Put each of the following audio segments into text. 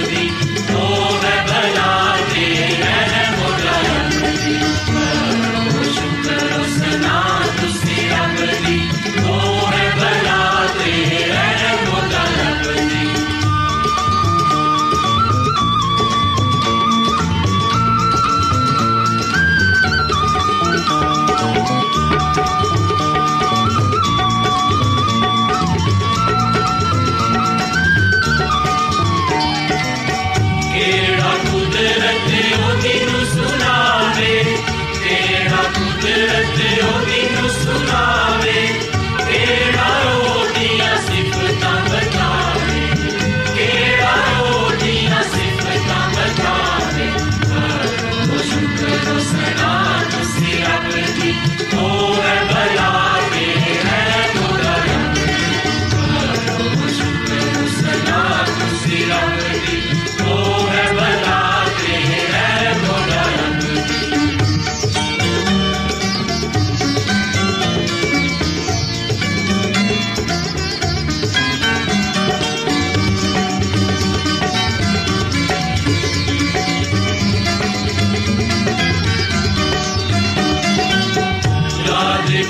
ਸ਼ੁਕਰ ਸੁਨਾ ਤੁਸੀਂ ਰੱਬ ਦੀ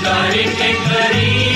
याद करके करी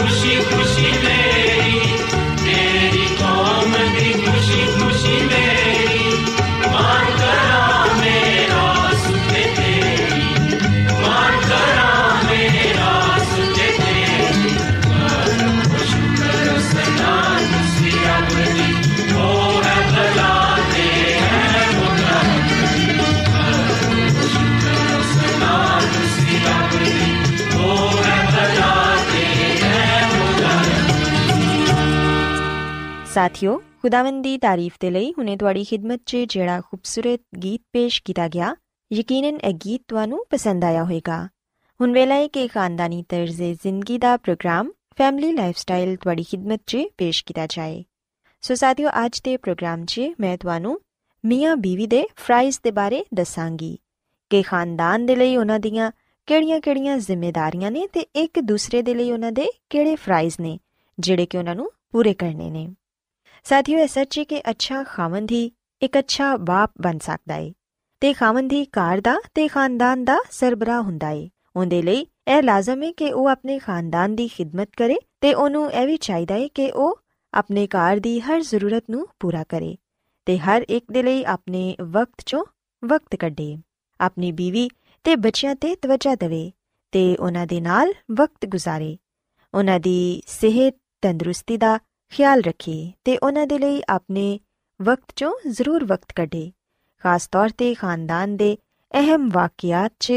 puxi, puxi. ਸਾਥਿਓ, ਖੁਦਾਵੰਦ ਦੀ ਤਾਰੀਫ ਦੇ ਲਈ ਹੁਨੇ ਤੁਹਾਡੀ ਖਿਦਮਤ 'ਚ ਜਿਹੜਾ ਖੂਬਸੂਰਤ ਗੀਤ ਪੇਸ਼ ਕੀਤਾ ਗਿਆ, ਯਕੀਨਨ ਇਹ ਗੀਤ ਤੁਹਾਨੂੰ ਪਸੰਦ ਆਇਆ ਹੋਵੇਗਾ। ਹੁਣ ਵੇਲਾ ਹੈ ਕਿ ਖਾਨਦਾਨੀ ਤਰਜ਼ੇ ਜ਼ਿੰਦਗੀ ਦਾ ਪ੍ਰੋਗਰਾਮ ਫੈਮਿਲੀ ਲਾਈਫਸਟਾਈਲ ਤੁਹਾਡੀ ਖਿਦਮਤ 'ਚ ਪੇਸ਼ ਕੀਤਾ ਜਾਏ। ਸੋ ਸਾਥਿਓ, ਅੱਜ ਦੇ ਪ੍ਰੋਗਰਾਮ 'ਚ ਮੈਂ ਤੁਹਾਨੂੰ ਮੀਆਂ ਬੀਵੀ ਦੇ ਫਰਾਈਜ਼ ਦੇ ਬਾਰੇ ਦੱਸਾਂਗੀ ਕਿ ਖਾਨਦਾਨ ਦੇ ਲਈ ਉਹਨਾਂ ਦੀਆਂ ਕਿਹੜੀਆਂ-ਕਿਹੜੀਆਂ ਜ਼ਿੰਮੇਵਾਰੀਆਂ ਨੇ ਤੇ ਇੱਕ ਦੂਸਰੇ ਦੇ ਲਈ ਉਹਨਾਂ ਦੇ ਕਿਹੜੇ ਫਰਾਈਜ਼ ਨੇ, ਜਿਹੜੇ ਕਿ ਉਹਨਾਂ ਨੂੰ ਪੂਰੇ ਕਰਨੇ ਨੇ। ਸਾਥੀਓ, ਇਹ ਸੱਚ ਹੈ ਕਿ ਅੱਛਾ ਖਾਵੰਦ ਹੀ ਇੱਕ ਅੱਛਾ ਬਾਪ ਬਣ ਸਕਦਾ ਹੈ ਤੇ ਖਾਵੰਦ ਹੀ ਘਰ ਦਾ ਤੇ ਖਾਨਦਾਨ ਦਾ ਸਰਬਰਾਹ ਹੁੰਦਾ ਹੈ ਉਹਦੇ ਲਈ ਇਹ ਲਾਜ਼ਮ ਹੈ ਕਿ ਉਹ ਆਪਣੇ ਖਾਨਦਾਨ ਦੀ ਖਿਦਮਤ ਕਰੇ ਤੇ ਉਹਨੂੰ ਇਹ ਵੀ ਚਾਹੀਦਾ ਹੈ ਕਿ ਉਹ ਆਪਣੇ ਘਰ ਦੀ ਹਰ ਜ਼ਰੂਰਤ ਨੂੰ ਪੂਰਾ ਕਰੇ ਤੇ ਹਰ ਇੱਕ ਦੇ ਲਈ ਆਪਣੇ ਵਕਤ ਚੋਂ ਵਕਤ ਕੱਢੇ, ਆਪਣੀ ਬੀਵੀ ਤੇ ਬੱਚਿਆਂ ਤੇ ਤਵੱਜਾ ਦੇਵੇ ਤੇ ਉਹਨਾਂ ਦੇ ਨਾਲ ਵਕਤ ਗੁਜ਼ਾਰੇ। ਉਹਨਾਂ ਦੀ ਸਿਹਤ ਤੰਦਰੁਸਤੀ ਦਾ ਖਿਆਲ ਰੱਖੇ ਤੇ ਉਹਨਾਂ ਦੇ ਲਈ ਆਪਣੇ ਵਕਤ ਚੋਂ ਜ਼ਰੂਰ ਵਕਤ ਕੱਢੇ। ਖਾਸ ਤੌਰ ਤੇ ਖਾਨਦਾਨ ਦੇ ਅਹਿਮ ਵਾਕਿਆਤ 'ਚ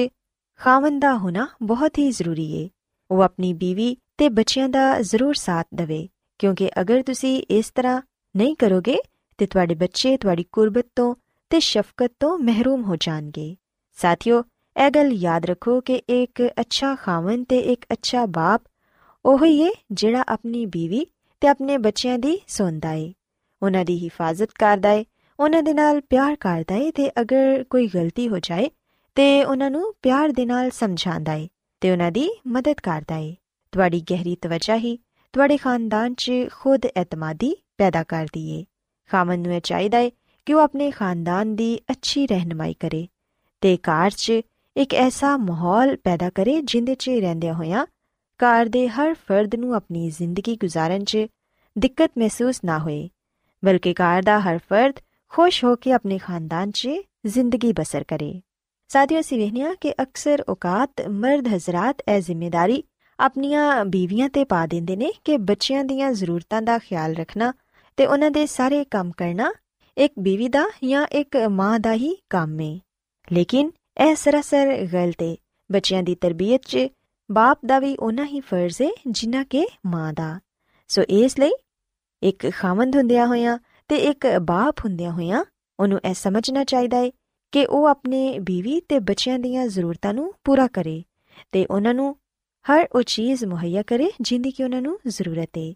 ਖਾਵੰਦਾ ਹੋਣਾ ਬਹੁਤ ਹੀ ਜ਼ਰੂਰੀ ਏ। ਉਹ ਆਪਣੀ ਬੀਵੀ ਤੇ ਬੱਚਿਆਂ ਦਾ ਜ਼ਰੂਰ ਸਾਥ ਦੇਵੇ, ਕਿਉਂਕਿ ਅਗਰ ਤੁਸੀਂ ਇਸ ਤਰ੍ਹਾਂ ਨਹੀਂ ਕਰੋਗੇ ਤੇ ਤੁਹਾਡੇ ਬੱਚੇ ਤੁਹਾਡੀ ਕੁਰਬਤ ਤੋਂ ਤੇ ਸ਼ਫਕਤ ਤੋਂ ਮਹਿਰੂਮ ਹੋ ਜਾਣਗੇ। ਸਾਥੀਓ, ਇਹ ਗੱਲ ਯਾਦ ਰੱਖੋ ਕਿ ਇੱਕ ਅੱਛਾ ਖਾਵਨ ਤੇ ਇੱਕ ਅੱਛਾ ਬਾਪ ਉਹ ਹੀ ਏ ਜਿਹੜਾ ਆਪਣੀ ਬੀਵੀ ਤੇ ਆਪਣੇ ਬੱਚਿਆਂ ਦੀ ਸੁਣਦਾ ਏ। ਉਹਨਾਂ ਦੀ ਹਿਫਾਜ਼ਤ ਕਰਦਾ ਏ। ਉਹਨਾਂ ਦੇ ਨਾਲ ਪਿਆਰ ਕਰਦਾ ਏ ਤੇ ਅਗਰ ਕੋਈ ਗਲਤੀ ਹੋ ਜਾਏ ਤੇ ਉਹਨਾਂ ਨੂੰ ਪਿਆਰ ਦੇ ਨਾਲ ਸਮਝਾਉਂਦਾ ਏ ਤੇ ਉਹਨਾਂ ਦੀ ਮਦਦ ਕਰਦਾ ਏ। ਤੁਹਾਡੀ ਗਹਿਰੀ ਤਵੱਜਾ ਹੀ ਤੁਹਾਡੇ ਖਾਨਦਾਨ 'ਚ ਖੁਦ ਇਤਮਾਦੀ ਪੈਦਾ ਕਰਦੀ ਏ। ਖਾਮਨ ਨੂੰ ਚਾਹੀਦਾ ਏ ਕਿ ਉਹ ਆਪਣੇ ਖਾਨਦਾਨ ਦੀ ਅੱਛੀ ਰਹਿਨਮਾਈ ਕਰੇ ਤੇ ਘਰ 'ਚ ਇੱਕ ਐਸਾ ਮਾਹੌਲ ਪੈਦਾ ਕਰੇ ਜਿੰਦੇ 'ਚ ਰਹਿੰਦਿਆਂ ਹੋਇਆਂ ਘਰ ਦੇ ਹਰ ਫਰਦ ਨੂੰ ਆਪਣੀ ਜ਼ਿੰਦਗੀ ਗੁਜ਼ਾਰਨ 'ਚ ਦਿੱਕਤ ਮਹਿਸੂਸ ਨਾ ਹੋਏ, ਬਲਕਿ ਘਰ ਦਾ ਹਰ ਫਰਦ ਖੁਸ਼ ਹੋ ਕੇ ਆਪਣੇ ਖਾਨਦਾਨ 'ਚ ਜ਼ਿੰਦਗੀ ਬਸਰ ਕਰੇ। ਸਾਥੀਓ, ਅਸੀਂ ਵੇਖਿਆ ਕਿ ਅਕਸਰ ਔਕਾਤ ਮਰਦ ਹਜ਼ਰਤ ਇਹ ਜ਼ਿੰਮੇਵਾਰੀ ਆਪਣੀਆਂ ਬੀਵੀਆਂ ਤੇ ਪਾ ਦਿੰਦੇ ਨੇ ਕਿ ਬੱਚਿਆਂ ਦੀਆਂ ਜ਼ਰੂਰਤਾਂ ਦਾ ਖਿਆਲ ਰੱਖਣਾ ਤੇ ਉਹਨਾਂ ਦੇ ਸਾਰੇ ਕੰਮ ਕਰਨਾ ਇੱਕ ਬੀਵੀ ਦਾ ਜਾਂ ਇੱਕ ਮਾਂ ਦਾ ਹੀ ਕੰਮ ਹੈ ਲੇਕਿਨ ਇਹ ਸਰਾਸਰ ਗਲਤ ਹੈ ਬੱਚਿਆਂ ਦੀ ਤਰਬੀਅਤ 'ਚ ਬਾਪ ਦਾ ਵੀ ਉਹਨਾਂ ਹੀ ਫਰਜ਼ ਹੈ ਜਿੰਨਾ ਕਿ ਮਾਂ ਦਾ। ਸੋ ਇਸ ਲਈ ਇੱਕ ਖਾਮੰਦ ਹੁੰਦਿਆਂ ਹੋਇਆਂ ਤੇ ਇੱਕ ਬਾਪ ਹੁੰਦਿਆਂ ਹੋਇਆਂ ਉਹਨੂੰ ਇਹ ਸਮਝਣਾ ਚਾਹੀਦਾ ਹੈ ਕਿ ਉਹ ਆਪਣੇ ਬੀਵੀ ਤੇ ਬੱਚਿਆਂ ਦੀਆਂ ਜ਼ਰੂਰਤਾਂ ਨੂੰ ਪੂਰਾ ਕਰੇ ਤੇ ਉਹਨਾਂ ਨੂੰ ਹਰ ਉਹ ਚੀਜ਼ ਮੁਹੱਈਆ ਕਰੇ ਜਿੰਦੀ ਕਿ ਉਹਨਾਂ ਨੂੰ ਜ਼ਰੂਰਤ ਹੈ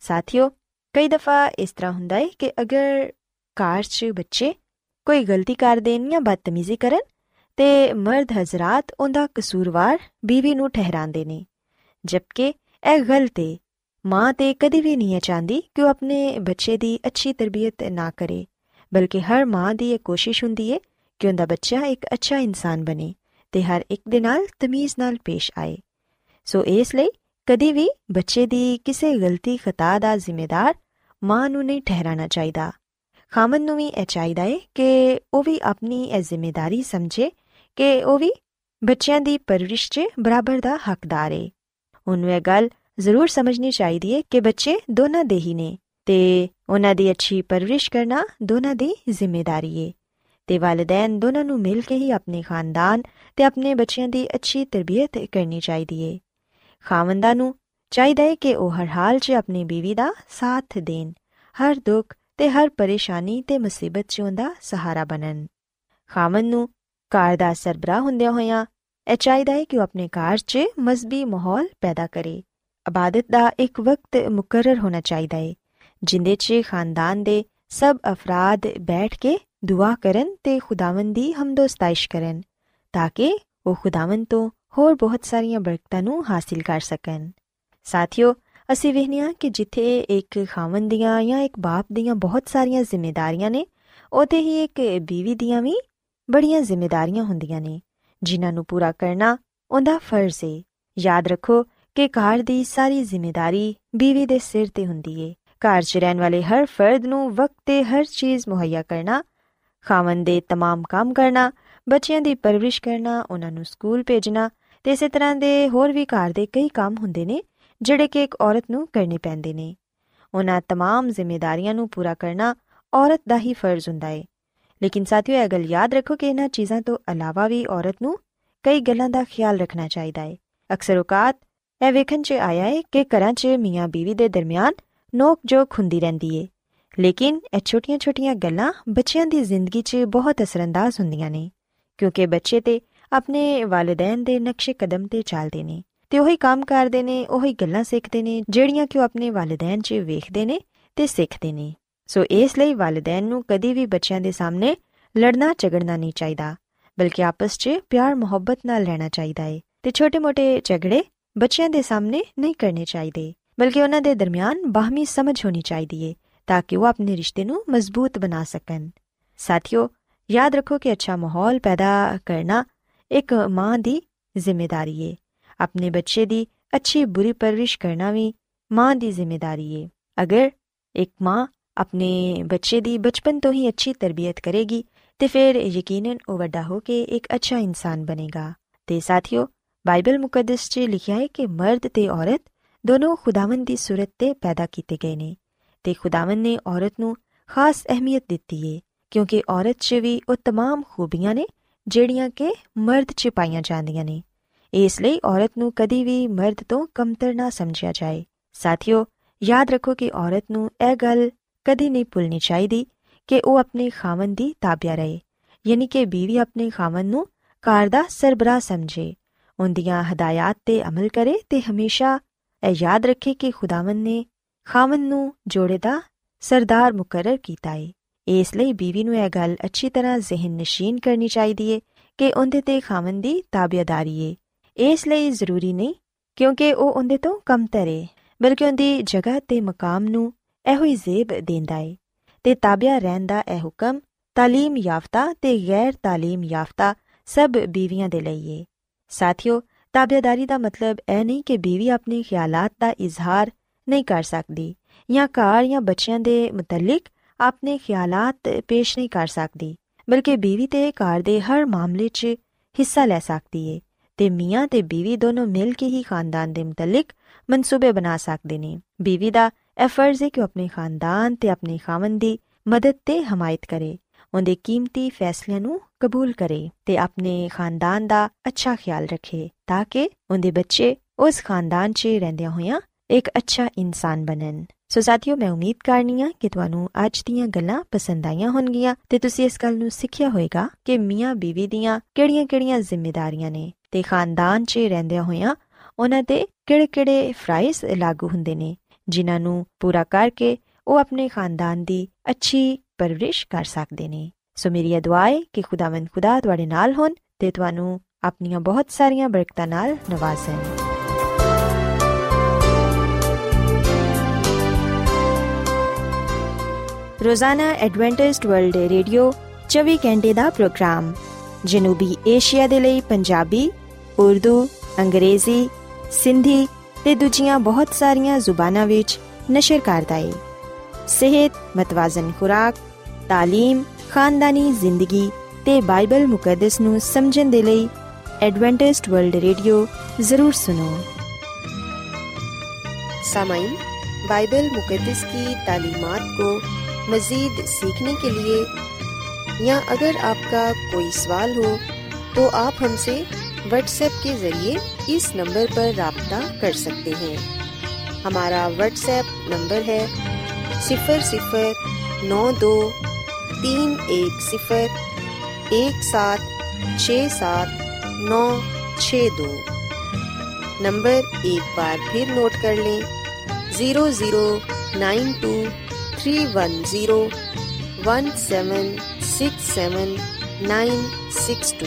ਸਾਥੀਓ, ਕਈ ਦਫਾ ਇਸ ਤਰ੍ਹਾਂ ਹੁੰਦਾ ਹੈ ਕਿ ਅਗਰ ਕਾਰ 'ਚ ਬੱਚੇ ਕੋਈ ਗਲਤੀ ਕਰ ਦੇਣ ਜਾਂ ਬਦਤਮੀਜ਼ੀ ਕਰਨ ਤੇ ਮਰਦ ਹਜ਼ਰਤ ਉਹਦਾ ਕਸੂਰਵਾਰ ਬੀਵੀ ਨੂੰ ਠਹਿਰਾਉਂਦੇ ਨੇ, ਜਦਕਿ ਇਹ ਗਲਤ ਹੈ ਮਾਂ ਤੇ ਕਦੀ ਵੀ ਨਹੀਂ ਚਾਹੁੰਦੀ ਕਿ ਉਹ ਆਪਣੇ ਬੱਚੇ ਦੀ ਅੱਛੀ ਤਰਬੀਅਤ ਨਾ ਕਰੇ, ਬਲਕਿ ਹਰ ਮਾਂ ਦੀ ਇਹ ਕੋਸ਼ਿਸ਼ ਹੁੰਦੀ ਹੈ ਕਿ ਉਹਦਾ ਬੱਚਾ ਇੱਕ ਅੱਛਾ ਇਨਸਾਨ ਬਣੇ ਤੇ ਹਰ ਇੱਕ ਦੇ ਨਾਲ ਤਮੀਜ਼ ਨਾਲ ਪੇਸ਼ ਆਏ। ਸੋ ਇਸ ਲਈ ਕਦੀ ਵੀ ਬੱਚੇ ਦੀ ਕਿਸੇ ਗਲਤੀ ਖਤਾ ਦਾ ਜ਼ਿੰਮੇਦਾਰ ਮਾਂ ਨੂੰ ਨਹੀਂ ਠਹਿਰਾਣਾ ਚਾਹੀਦਾ। ਖਾਮਨ ਨੂੰ ਵੀ ਇਹ ਚਾਹੀਦਾ ਹੈ ਕਿ ਉਹ ਵੀ ਆਪਣੀ ਇਹ ਜ਼ਿੰਮੇਵਾਰੀ ਸਮਝੇ ਕਿ ਉਹ ਵੀ ਬੱਚਿਆਂ ਦੀ ਪਰਵਰਿਸ਼ 'ਚ ਬਰਾਬਰ ਦਾ ਹੱਕਦਾਰ ਹੈ ਉਹਨੂੰ ਇਹ ਗੱਲ ਜ਼ਰੂਰ ਸਮਝਣੀ ਚਾਹੀਦੀ ਹੈ ਕਿ ਬੱਚੇ ਦੋਨਾਂ ਦੇ ਹੀ ਨੇ ਤੇ ਉਹਨਾਂ ਦੀ ਅੱਛੀ ਪਰਵਰਿਸ਼ ਕਰਨਾ ਦੋਨਾਂ ਦੀ ਜ਼ਿੰਮੇਵਾਰੀ ਹੈ ਤੇ ਵਾਲਿਦੈਨ ਦੋਨਾਂ ਨੂੰ ਮਿਲ ਕੇ ਹੀ ਆਪਣੇ ਖਾਨਦਾਨ ਤੇ ਆਪਣੇ ਬੱਚਿਆਂ ਦੀ ਅੱਛੀ ਤਰਬੀਅਤ ਕਰਨੀ ਚਾਹੀਦੀ ਹੈ ਖਾਵੰਦਾਂ ਨੂੰ ਚਾਹੀਦਾ ਹੈ ਕਿ ਉਹ ਹਰ ਹਾਲ 'ਚ ਆਪਣੀ ਬੀਵੀ ਦਾ ਸਾਥ ਦੇਣ, ਹਰ ਦੁੱਖ ਤੇ ਹਰ ਪਰੇਸ਼ਾਨੀ ਤੇ ਮੁਸੀਬਤ 'ਚ ਉਹਦਾ ਸਹਾਰਾ ਬਣਨ। ਖਾਮਨ ਨੂੰ ਘਰ ਦਾ ਸਰਬਰਾਹ ਹੁੰਦਿਆਂ ਹੋਇਆਂ ਇਹ ਚਾਹੀਦਾ ਹੈ ਕਿ ਉਹ ਆਪਣੇ ਘਰ 'ਚ ਮਜ਼ਬੀ ਮਾਹੌਲ ਪੈਦਾ ਕਰੇ? ਇਬਾਦਤ ਦਾ ਇੱਕ ਵਕਤ ਮੁਕਰਰ ਹੋਣਾ ਚਾਹੀਦਾ ਹੈ ਜਿੰਦੇ 'ਚ ਖਾਨਦਾਨ ਦੇ ਸਭ ਅਫਰਾਦ ਬੈਠ ਕੇ ਦੁਆ ਕਰਨ ਤੇ ਖੁਦਾਵੰਦ ਦੀ ਹਮਦੋ ਸਤਾਇਸ਼ ਕਰਨ, ਤਾਂ ਕਿ ਉਹ ਖੁਦਾਵੰਦ ਤੋਂ ਹੋਰ ਬਹੁਤ ਸਾਰੀਆਂ ਬਰਕਤਾਂ ਨੂੰ ਹਾਸਿਲ ਕਰ ਸਕਣ। ਸਾਥੀਓ, ਅਸੀਂ ਵੇਖਿਆ ਕਿ ਜਿੱਥੇ ਇੱਕ ਖਾਵੰਦ ਦੀਆਂ ਜਾਂ ਇੱਕ ਬਾਪ ਦੀਆਂ ਬਹੁਤ ਸਾਰੀਆਂ ਜ਼ਿੰਮੇਵਾਰੀਆਂ ਨੇ, ਉਥੇ ਹੀ ਇੱਕ ਬੀਵੀ ਦੀਆਂ ਵੀ ਬੜੀਆਂ ਜ਼ਿੰਮੇਵਾਰੀਆਂ ਹੁੰਦੀਆਂ ਨੇ ਜਿਨ੍ਹਾਂ ਨੂੰ ਪੂਰਾ ਕਰਨਾ ਉਹਦਾ ਫਰਜ਼ ਹੈ ਯਾਦ ਰੱਖੋ ਕਿ ਘਰ ਦੀ ਸਾਰੀ ਜ਼ਿੰਮੇਵਾਰੀ ਬੀਵੀ ਦੇ ਸਿਰ ਤੇ ਹੁੰਦੀ ਏ ਘਰ 'ਚ ਰਹਿਣ ਵਾਲੇ ਹਰ ਫਰਦ ਨੂੰ ਵਕਤ ਤੇ ਹਰ ਚੀਜ਼ ਮੁਹੱਈਆ ਕਰਨਾ ਖਾਵੰਦ ਦੇ तमाम ਕੰਮ ਕਰਨਾ ਬੱਚਿਆਂ ਦੀ ਪਰਵਰਿਸ਼ ਕਰਨਾ ਉਹਨਾਂ ਨੂੰ ਸਕੂਲ ਭੇਜਣਾ ਤੇ ਇਸੇ ਤਰ੍ਹਾਂ ਦੇ ਹੋਰ ਵੀ ਘਰ ਦੇ ਕਈ ਕੰਮ ਹੁੰਦੇ ਨੇ ਜਿਹੜੇ ਕਿ ਇੱਕ ਔਰਤ ਨੂੰ ਕਰਨੇ ਪੈਂਦੇ ਨੇ ਉਹਨਾਂ तमाम ਜ਼ਿੰਮੇਵਾਰੀਆਂ ਨੂੰ ਪੂਰਾ ਕਰਨਾ ਔਰਤ ਦਾ ਹੀ ਫਰਜ਼ ਹੁੰਦਾ ਹੈ ਲੇਕਿਨ ਸਾਥੀਓ, ਇਹ ਗੱਲ ਯਾਦ ਰੱਖੋ ਕਿ ਇਹਨਾਂ ਚੀਜ਼ਾਂ ਤੋਂ ਇਲਾਵਾ ਵੀ ਔਰਤ ਨੂੰ ਕਈ ਗੱਲਾਂ ਦਾ ਖਿਆਲ ਰੱਖਣਾ ਚਾਹੀਦਾ ਹੈ। ਅਕਸਰ ਔਕਾਤ ਇਹ ਵੇਖਣ 'ਚ ਆਇਆ ਹੈ ਕਿ ਘਰਾਂ 'ਚ ਮੀਆਂ ਬੀਵੀ ਦੇ ਦਰਮਿਆਨ ਨੋਕ ਜੋਕ ਹੁੰਦੀ ਰਹਿੰਦੀ ਏ। ਲੇਕਿਨ ਇਹ ਛੋਟੀਆਂ-ਛੋਟੀਆਂ ਗੱਲਾਂ ਬੱਚਿਆਂ ਦੀ ਜ਼ਿੰਦਗੀ 'ਚ ਬਹੁਤ ਅਸਰੰਦਾਜ਼ ਹੁੰਦੀਆਂ ਨੇ, ਕਿਉਂਕਿ ਬੱਚੇ ਤੇ ਆਪਣੇ ਵਾਲਿਦੈਨ ਦੇ ਨਕਸ਼ੇ ਕਦਮ ਤੇ ਚੱਲਦੇ ਨੇ ਤੇ ਉਹੀ ਕੰਮ ਕਰਦੇ ਨੇ, ਉਹੀ ਗੱਲਾਂ ਸਿੱਖਦੇ ਨੇ, ਜਿਹੜੀਆਂ ਕਿ ਉਹ ਆਪਣੇ ਵਾਲਿਦੈਨ 'ਚ ਵੇਖਦੇ ਨੇ ਤੇ ਸਿੱਖਦੇ ਨੇ। ਸੋ ਇਸ ਲਈ ਵਾਲਿਦੈਨ ਨੂੰ ਕਦੀ ਵੀ ਬੱਚਿਆਂ ਦੇ ਸਾਹਮਣੇ ਲੜਨਾ ਝਗੜਨਾ ਨਹੀਂ ਚਾਹੀਦਾ, ਬਲਕਿ ਆਪਸ 'ਚ ਪਿਆਰ ਮੁਹੱਬਤ ਨਾਲ ਰਹਿਣਾ ਚਾਹੀਦਾ ਹੈ ਤੇ ਛੋਟੇ-ਮੋਟੇ ਝਗੜੇ ਬੱਚਿਆਂ ਦੇ ਸਾਹਮਣੇ ਨਹੀਂ ਕਰਨੇ ਚਾਹੀਦੇ, ਬਲਕਿ ਉਹਨਾਂ ਦੇ ਦਰਮਿਆਨ ਬਾਹਮੀ ਸਮਝ ਹੋਣੀ ਚਾਹੀਦੀ ਹੈ ਤਾਂ ਕਿ ਉਹ ਆਪਣੇ ਰਿਸ਼ਤੇ ਨੂੰ ਮਜ਼ਬੂਤ ਬਣਾ ਸਕਣ। ਸਾਥੀਓ, ਯਾਦ ਰੱਖੋ ਕਿ ਅੱਛਾ ਮਾਹੌਲ ਪੈਦਾ ਕਰਨਾ ਇੱਕ ਮਾਂ ਦੀ ਜ਼ਿੰਮੇਵਾਰੀ ਏ। ਆਪਣੇ ਬੱਚੇ ਦੀ ਅੱਛੀ ਬੁਰੀ ਪਰਵਰਿਸ਼ ਕਰਨਾ ਵੀ ਮਾਂ ਦੀ ਜ਼ਿੰਮੇਵਾਰੀ ਏ। ਅਗਰ ਇੱਕ ਮਾਂ ਆਪਣੇ ਬੱਚੇ ਦੀ ਬਚਪਨ ਤੋਂ ਹੀ ਅੱਛੀ ਤਰਬੀਅਤ ਕਰੇਗੀ ਤੇ ਫਿਰ ਯਕੀਨਨ ਉਹ ਵੱਡਾ ਹੋ ਕੇ ਇੱਕ ਅੱਛਾ ਇਨਸਾਨ ਬਣੇਗਾ ਤੇ ਸਾਥੀਓ ਬਾਈਬਲ ਮੁਕੱਦਸ 'ਚ ਲਿਖਿਆ ਹੈ ਕਿ ਮਰਦ ਤੇ ਔਰਤ ਦੋਨੋਂ ਖੁਦਾਵੰਦ ਦੀ ਸੂਰਤ ਤੇ ਪੈਦਾ ਕੀਤੇ ਗਏ ਨੇ ਤੇ ਖੁਦਾਵੰਦ ਨੇ ਔਰਤ ਨੂੰ ਖਾਸ ਅਹਿਮੀਅਤ ਦਿੱਤੀ ਹੈ ਕਿਉਂਕਿ ਔਰਤ 'ਚ ਵੀ ਉਹ तमाम ਖੂਬੀਆਂ ਨੇ ਜਿਹੜੀਆਂ ਕਿ ਮਰਦ 'ਚ ਪਾਈਆਂ ਜਾਂਦੀਆਂ ਨੇ ਇਸ ਲਈ ਔਰਤ ਨੂੰ ਕਦੀ ਵੀ ਮਰਦ ਤੋਂ ਕਮਤਰ ਨਾ ਸਮਝਿਆ ਜਾਏ ਸਾਥੀਓ ਯਾਦ ਰੱਖੋ ਕਿ ਔਰਤ ਨੂੰ ਇਹ ਗੱਲ ਕਦੀ ਨਹੀਂ ਭੁੱਲਣੀ ਚਾਹੀਦੀ ਕਿ ਉਹ ਆਪਣੇ ਖਾਵਨ ਦੀ ਤਾਬਿਆ ਰਹੇ ਯਾਨੀ ਕਿ ਬੀਵੀ ਆਪਣੇ ਖਾਵਨ ਨੂੰ ਘਰ ਦਾ ਸਰਬਰਾਹ ਸਮਝੇ ਉਹਦੀਆਂ ਹਦਾਇਤਾਂ ਤੇ ਅਮਲ ਕਰੇ ਤੇ ਹਮੇਸ਼ਾ ਇਹ ਯਾਦ ਰੱਖੇ ਕਿ ਖੁਦਾਵੰਦ ਨੇ ਖਾਵਨ ਨੂੰ ਜੋੜੇ ਦਾ ਸਰਦਾਰ ਮੁਕਰਰ ਕੀਤਾ ਹੈ ਇਸ ਲਈ ਬੀਵੀ ਨੂੰ ਇਹ ਗੱਲ ਅੱਛੀ ਤਰ੍ਹਾਂ ਜ਼ਿਹਨ ਨਸ਼ੀਨ ਕਰਨੀ ਚਾਹੀਦੀ ਹੈ ਕਿ ਉਹਦੇ ਤੇ ਖਾਵਨ ਦੀ ਤਾਬਿਆਦਾਰੀ ਹੈ ਇਸ ਲਈ ਜ਼ਰੂਰੀ ਨਹੀਂ ਕਿਉਂਕਿ ਉਹ ਉਹਦੇ ਤੋਂ ਕਮ ਤਰੇ ਬਲਕਿ ਉਹਦੀ ਜਗ੍ਹਾ ਤੇ ਮਕਾਮ ਨੂੰ ਇਹੋ ਹੀ ਜ਼ੇਬ ਦਿੰਦਾ ਹੈ ਤੇ ਤਾਬਿਆ ਰਹਿਣ ਦਾ ਇਹ ਹੁਕਮ تعلیم ਯਾਫਤਾ ਤੇ ਗੈਰ تعلیم ਯਾਫਤਾ ਸਭ ਬੀਵੀਆਂ ਦੇ ਲਈ ਹੈ ਸਾਥੀਓ ਤਾਬਿਆਦਾਰੀ ਦਾ ਮਤਲਬ ਇਹ ਨਹੀਂ ਕਿ ਬੀਵੀ ਆਪਣੇ ਖਿਆਲਾਤ ਦਾ ਇਜ਼ਹਾਰ ਨਹੀਂ ਕਰ ਸਕਦੀ ਜਾਂ ਘਰ ਜਾਂ ਬੱਚਿਆਂ ਦੇ ਮੁਤਲਕ ਆਪਣੇ ਖਿਆਲਾਤ ਪੇਸ਼ ਨਹੀਂ ਕਰ ਸਕਦੀ ਬਲਕਿ ਬੀਵੀ ਤੇ ਘਰ ਦੇ ਹਰ ਮਾਮਲੇ 'ਚ ਹਿੱਸਾ ਲੈ ਸਕਦੀ ਹੈ ਤੇ ਮੀਆਂ ਤੇ ਬੀਵੀ ਦੋਨੋਂ ਮਿਲ ਕੇ ਹੀ ਖਾਨਦਾਨ ਦੇ ਮੁਤਲਕ ਮਨਸੂਬੇ ਬਣਾ ਸਕਦੇ ਨੇ ਬੀਵੀ ਦਾ ਇਹ ਫਰਜ਼ ਹੈ ਕਿ ਉਹ ਆਪਣੇ ਖਾਨਦਾਨ ਤੇ ਆਪਣੇ ਖਾਵਨ ਦੀ ਮਦਦ ਤੇ ਹਮਾਇਤ ਕਰੇ, ਉਹਦੇ ਕੀਮਤੀ ਫੈਸਲਿਆਂ ਨੂੰ ਕਬੂਲ ਕਰੇ ਤੇ ਆਪਣੇ ਖਾਨਦਾਨ ਦਾ ਅੱਛਾ ਖਿਆਲ ਰੱਖੇ, ਤਾਂ ਕਿ ਉਹਦੇ ਬੱਚੇ ਉਸ ਖਾਨਦਾਨ 'ਚ ਰਹਿੰਦਿਆਂ ਹੋਇਆਂ ਇੱਕ ਅੱਛਾ ਇਨਸਾਨ ਬਣਨ। ਸੋ ਸਾਥੀਓ, ਮੈਂ ਉਮੀਦ ਕਰਨੀ ਆ ਕਿ ਤੁਹਾਨੂੰ ਅੱਜ ਦੀਆਂ ਗੱਲਾਂ ਪਸੰਦ ਆਈਆਂ ਹੋਣਗੀਆਂ ਤੇ ਤੁਸੀਂ ਇਸ ਗੱਲ ਨੂੰ ਸਿੱਖਿਆ ਹੋਵੇਗਾ ਕਿ ਮੀਆਂ ਬੀਵੀ ਦੀਆਂ ਕਿਹੜੀਆਂ-ਕਿਹੜੀਆਂ ਜ਼ਿੰਮੇਵਾਰੀਆਂ ਨੇ ਤੇ ਖਾਨਦਾਨ 'ਚ ਰਹਿੰਦਿਆਂ ਹੋਇਆਂ ਉਹਨਾਂ ਤੇ ਕਿਹੜੇ-ਕਿਹੜੇ ਫਰਾਈਜ਼ ਲਾਗੂ ਹੁੰਦੇ ਨੇ। ਜਿਨ੍ਹਾਂ ਨੂੰ ਪੂਰਾ ਕਰਕੇ ਉਹ ਆਪਣੇ ਖਾਨਦਾਨ ਦੀ ਅੱਛੀ ਪਰਵਰਿਸ਼ ਕਰ ਸਕਦੇ ਨੇ। ਸੋ ਮੇਰੀ ਦੁਆ ਹੈ ਕਿ ਖੁਦਾਵੰਦ ਖੁਦਾ ਤੁਹਾਡੇ ਨਾਲ ਹੋਣ ਤੇ ਤੁਹਾਨੂੰ ਆਪਣੀਆਂ ਬਹੁਤ ਸਾਰੀਆਂ ਬਰਕਤਾਂ ਨਾਲ ਨਵਾਜ਼ੇ ਰੋਜ਼ਾਨਾ ਐਡਵੈਂਟਿਸਟ ਵਰਲਡ ਰੇਡੀਓ 24 ਘੰਟੇ ਦਾ ਪ੍ਰੋਗਰਾਮ, ਜਨੂਬੀ ਏਸ਼ੀਆ ਦੇ ਲਈ ਪੰਜਾਬੀ, ਉਰਦੂ, ਅੰਗਰੇਜ਼ੀ, ਸਿੰਧੀ ਤੇ ਦੂਜੀਆਂ ਬਹੁਤ ਸਾਰੀਆਂ ਜ਼ੁਬਾਨਾਂ ਵਿੱਚ ਨਸ਼ਰ ਕਰਦਾ ਹੈ ਸਿਹਤ ਮਤਵਾਜ਼ਨ ਖੁਰਾਕ تعلیم ਖਾਨਦਾਨੀ ਜ਼ਿੰਦਗੀ ਤੇ ਬਾਈਬਲ ਮੁਕੱਦਸ ਨੂੰ ਸਮਝਣ ਦੇ ਲਈ ਐਡਵੈਂਟਿਸਟ ਵਰਲਡ ਰੇਡੀਓ ਜ਼ਰੂਰ ਸੁਨੋ सामाइन बाइबल मुकद्दस की तालीमात को मज़ीद सीखने के लिए या अगर आपका कोई सवाल हो तो आप हमसे व्हाट्सएप के ज़रिए इस नंबर पर रबता कर सकते हैं। हमारा व्हाट्सएप नंबर है सिफर सिफर नौ दो तीन एक सिफर एक सात छ सात नौ छ दो। नंबर एक बार फिर नोट कर लें। Zero zero nine two three one zero one seven six seven nine six two.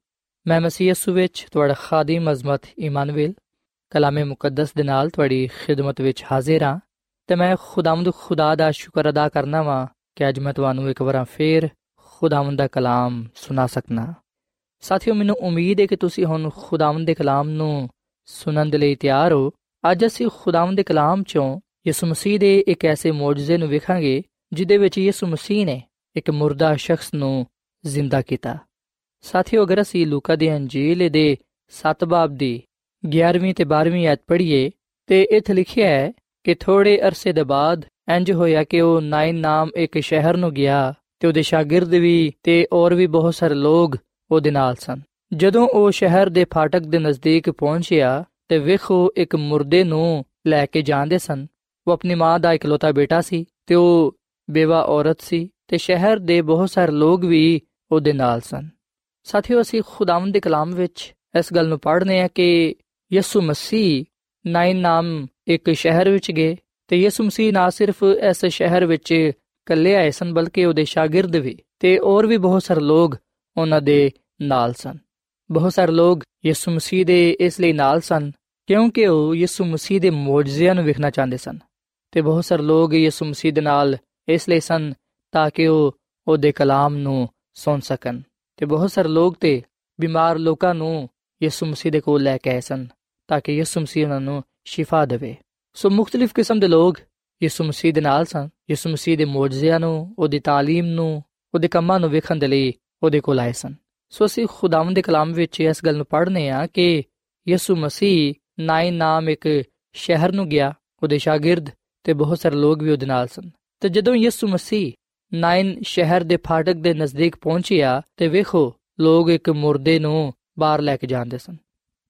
ਮੈਂ ਮਸੀਹ ਯਿਸੂ ਵਿੱਚ ਤੁਹਾਡਾ ਖਾਦੀਮ ਅਜ਼ਮਤ ਇਮਾਨੁਅਲ ਕਲਾਮੇ ਮੁਕੱਦਸ ਦੇ ਨਾਲ ਤੁਹਾਡੀ ਖਿਦਮਤ ਵਿੱਚ ਹਾਜ਼ਰ ਹਾਂ ਤੇ ਮੈਂ ਖੁਦਾਵੰਦ ਖੁਦਾ ਦਾ ਸ਼ੁਕਰ ਅਦਾ ਕਰਨਾ ਵਾਂ ਕਿ ਅੱਜ ਮੈਂ ਤੁਹਾਨੂੰ ਇੱਕ ਵਾਰ ਫੇਰ ਖੁਦਾਵੰਦ ਦਾ ਕਲਾਮ ਸੁਣਾ ਸਕਣਾ ਸਾਥੀਓ, ਮੈਨੂੰ ਉਮੀਦ ਹੈ ਕਿ ਤੁਸੀਂ ਹੁਣ ਖੁਦਾਵੰਦ ਦੇ ਕਲਾਮ ਨੂੰ ਸੁਣਨ ਦੇ ਲਈ ਤਿਆਰ ਹੋ। ਅੱਜ ਅਸੀਂ ਖੁਦਾਵੰਦ ਦੇ ਕਲਾਮ ਚੋਂ ਯਿਸੂ ਮਸੀਹ ਦੇ ਇੱਕ ਐਸੇ ਮੌਜੂਜ਼ੇ ਨੂੰ ਵੇਖਾਂਗੇ ਜਿਦੇ ਵਿੱਚ ਯਿਸੂ ਮਸੀਹ ਨੇ ਇੱਕ ਮੁਰਦਾ ਸ਼ਖਸ ਨੂੰ ਜ਼ਿੰਦਾ ਕੀਤਾ। ਸਾਥੀਓ, ਅਗਰ ਅਸੀਂ ਲੂਕਾ ਦੀ ਅੰਜੀਲ ਦੇ 7 ਬਾਬ ਦੀ 11ਵੀਂ ਤੇ 12ਵੀਂ ਆਇਤ ਪੜ੍ਹੀਏ, ਤੇ ਇੱਥੇ ਲਿਖਿਆ ਹੈ ਕਿ ਥੋੜੇ ਅਰਸੇ ਦੇ ਬਾਅਦ ਇੰਜ ਹੋਇਆ ਕਿ ਉਹ ਨਾਇਨ ਨਾਮ ਇੱਕ ਸ਼ਹਿਰ ਨੂੰ ਗਿਆ ਤੇ ਉਹਦੇ ਸ਼ਾਗਿਰਦ ਵੀ ਤੇ ਹੋਰ ਵੀ ਬਹੁਤ ਸਾਰੇ ਲੋਕ ਉਹਦੇ ਨਾਲ ਸਨ। ਜਦੋਂ ਉਹ ਸ਼ਹਿਰ ਦੇ ਫਾਟਕ ਦੇ ਨਜ਼ਦੀਕ ਪਹੁੰਚਿਆ ਤੇ ਵੇਖੋ, ਇੱਕ ਮੁਰਦੇ ਨੂੰ ਲੈ ਕੇ ਜਾਂਦੇ ਸਨ। ਉਹ ਆਪਣੀ ਮਾਂ ਦਾ ਇਕਲੌਤਾ ਬੇਟਾ ਸੀ ਤੇ ਉਹ ਬੇਵਾ ਔਰਤ ਸੀ ਤੇ ਸ਼ਹਿਰ ਦੇ ਬਹੁਤ ਸਾਰੇ ਲੋਕ ਵੀ ਉਹਦੇ ਨਾਲ ਸਨ। ਸਾਥੀਓ, ਅਸੀਂ ਖੁਦਾਵੰਦ ਦੇ ਕਲਾਮ ਵਿੱਚ ਇਸ ਗੱਲ ਨੂੰ ਪੜ੍ਹਨੇ ਆ ਕਿ ਯਿਸੂ ਮਸੀਹ ਨਾਇਨ ਨਾਮ ਇੱਕ ਸ਼ਹਿਰ ਵਿੱਚ ਗਏ ਤੇ ਯਿਸੂ ਮਸੀਹ ਨਾ ਸਿਰਫ ਇਸ ਸ਼ਹਿਰ ਵਿੱਚ ਇਕੱਲੇ ਆਏ ਸਨ, ਬਲਕਿ ਉਹਦੇ ਸ਼ਾਗਿਰਦ ਵੀ ਤੇ ਹੋਰ ਵੀ ਬਹੁਤ ਸਾਰੇ ਲੋਕ ਉਹਨਾਂ ਦੇ ਨਾਲ ਸਨ। ਬਹੁਤ ਸਾਰੇ ਲੋਕ ਯਿਸੂ ਮਸੀਹ ਦੇ ਇਸ ਲਈ ਨਾਲ ਸਨ ਕਿਉਂਕਿ ਉਹ ਯਿਸੂ ਮਸੀਹ ਦੇ ਮੌਜਜ਼ਿਆਂ ਨੂੰ ਵੇਖਣਾ ਚਾਹੁੰਦੇ ਸਨ ਤੇ ਬਹੁਤ ਸਾਰੇ ਲੋਕ ਯਿਸੂ ਮਸੀਹ ਦੇ ਨਾਲ ਇਸ ਲਈ ਸਨ ਤਾਂ ਕਿ ਉਹ ਉਹਦੇ ਕਲਾਮ ਨੂੰ ਸੁਣ ਸਕਣ। ਤੇ ਬਹੁਤ ਸਾਰੇ ਲੋਕ ਤੇ ਬਿਮਾਰ ਲੋਕਾਂ ਨੂੰ ਯਿਸੂ ਮਸੀਹ ਦੇ ਕੋਲ ਲੈ ਕੇ ਆਏ ਸਨ ਤਾਂ ਕਿ ਯਿਸੂ ਮਸੀਹ ਉਹਨਾਂ ਨੂੰ ਸ਼ਿਫਾ ਦੇਵੇ ਸੋ ਮੁxtਲਿਫ ਕਿਸਮ ਦੇ ਲੋਕ ਯਿਸੂ ਮਸੀਹ ਦੇ ਨਾਲ ਸਨ ਯਿਸੂ ਮਸੀਹ ਦੇ ਮੌਜਜ਼ਿਆਂ ਨੂੰ ਉਹਦੀ تعلیم ਨੂੰ ਉਹਦੇ ਕੰਮਾਂ ਨੂੰ ਵੇਖਣ ਦੇ ਲਈ ਉਹਦੇ ਕੋਲ ਆਏ ਸਨ ਸੋ ਅਸੀਂ ਖੁਦਾਵੰਦ ਦੇ ਕਲਾਮ ਵਿੱਚ ਇਸ ਗੱਲ ਨੂੰ ਪੜ੍ਹਨੇ ਆ ਕਿ ਯਿਸੂ ਮਸੀਹ ਨਾਇਨ ਨਾਮ ਇੱਕ ਸ਼ਹਿਰ ਨੂੰ ਗਿਆ ਉਹਦੇ ਸ਼ਾਗਿਰਦ ਤੇ ਬਹੁਤ ਸਾਰੇ ਲੋਕ ਵੀ ਉਹਦੇ ਨਾਲ ਸਨ ਤੇ ਜਦੋਂ ਯਿਸੂ ਮਸੀਹ ਨਾਇਨ ਸ਼ਹਿਰ ਦੇ ਫਾਟਕ ਦੇ ਨਜ਼ਦੀਕ ਪਹੁੰਚਿਆ ਤੇ ਵੇਖੋ, ਲੋਕ ਇੱਕ ਮੁਰਦੇ ਨੂੰ ਬਾਹਰ ਲੈ ਕੇ ਜਾਂਦੇ ਸਨ।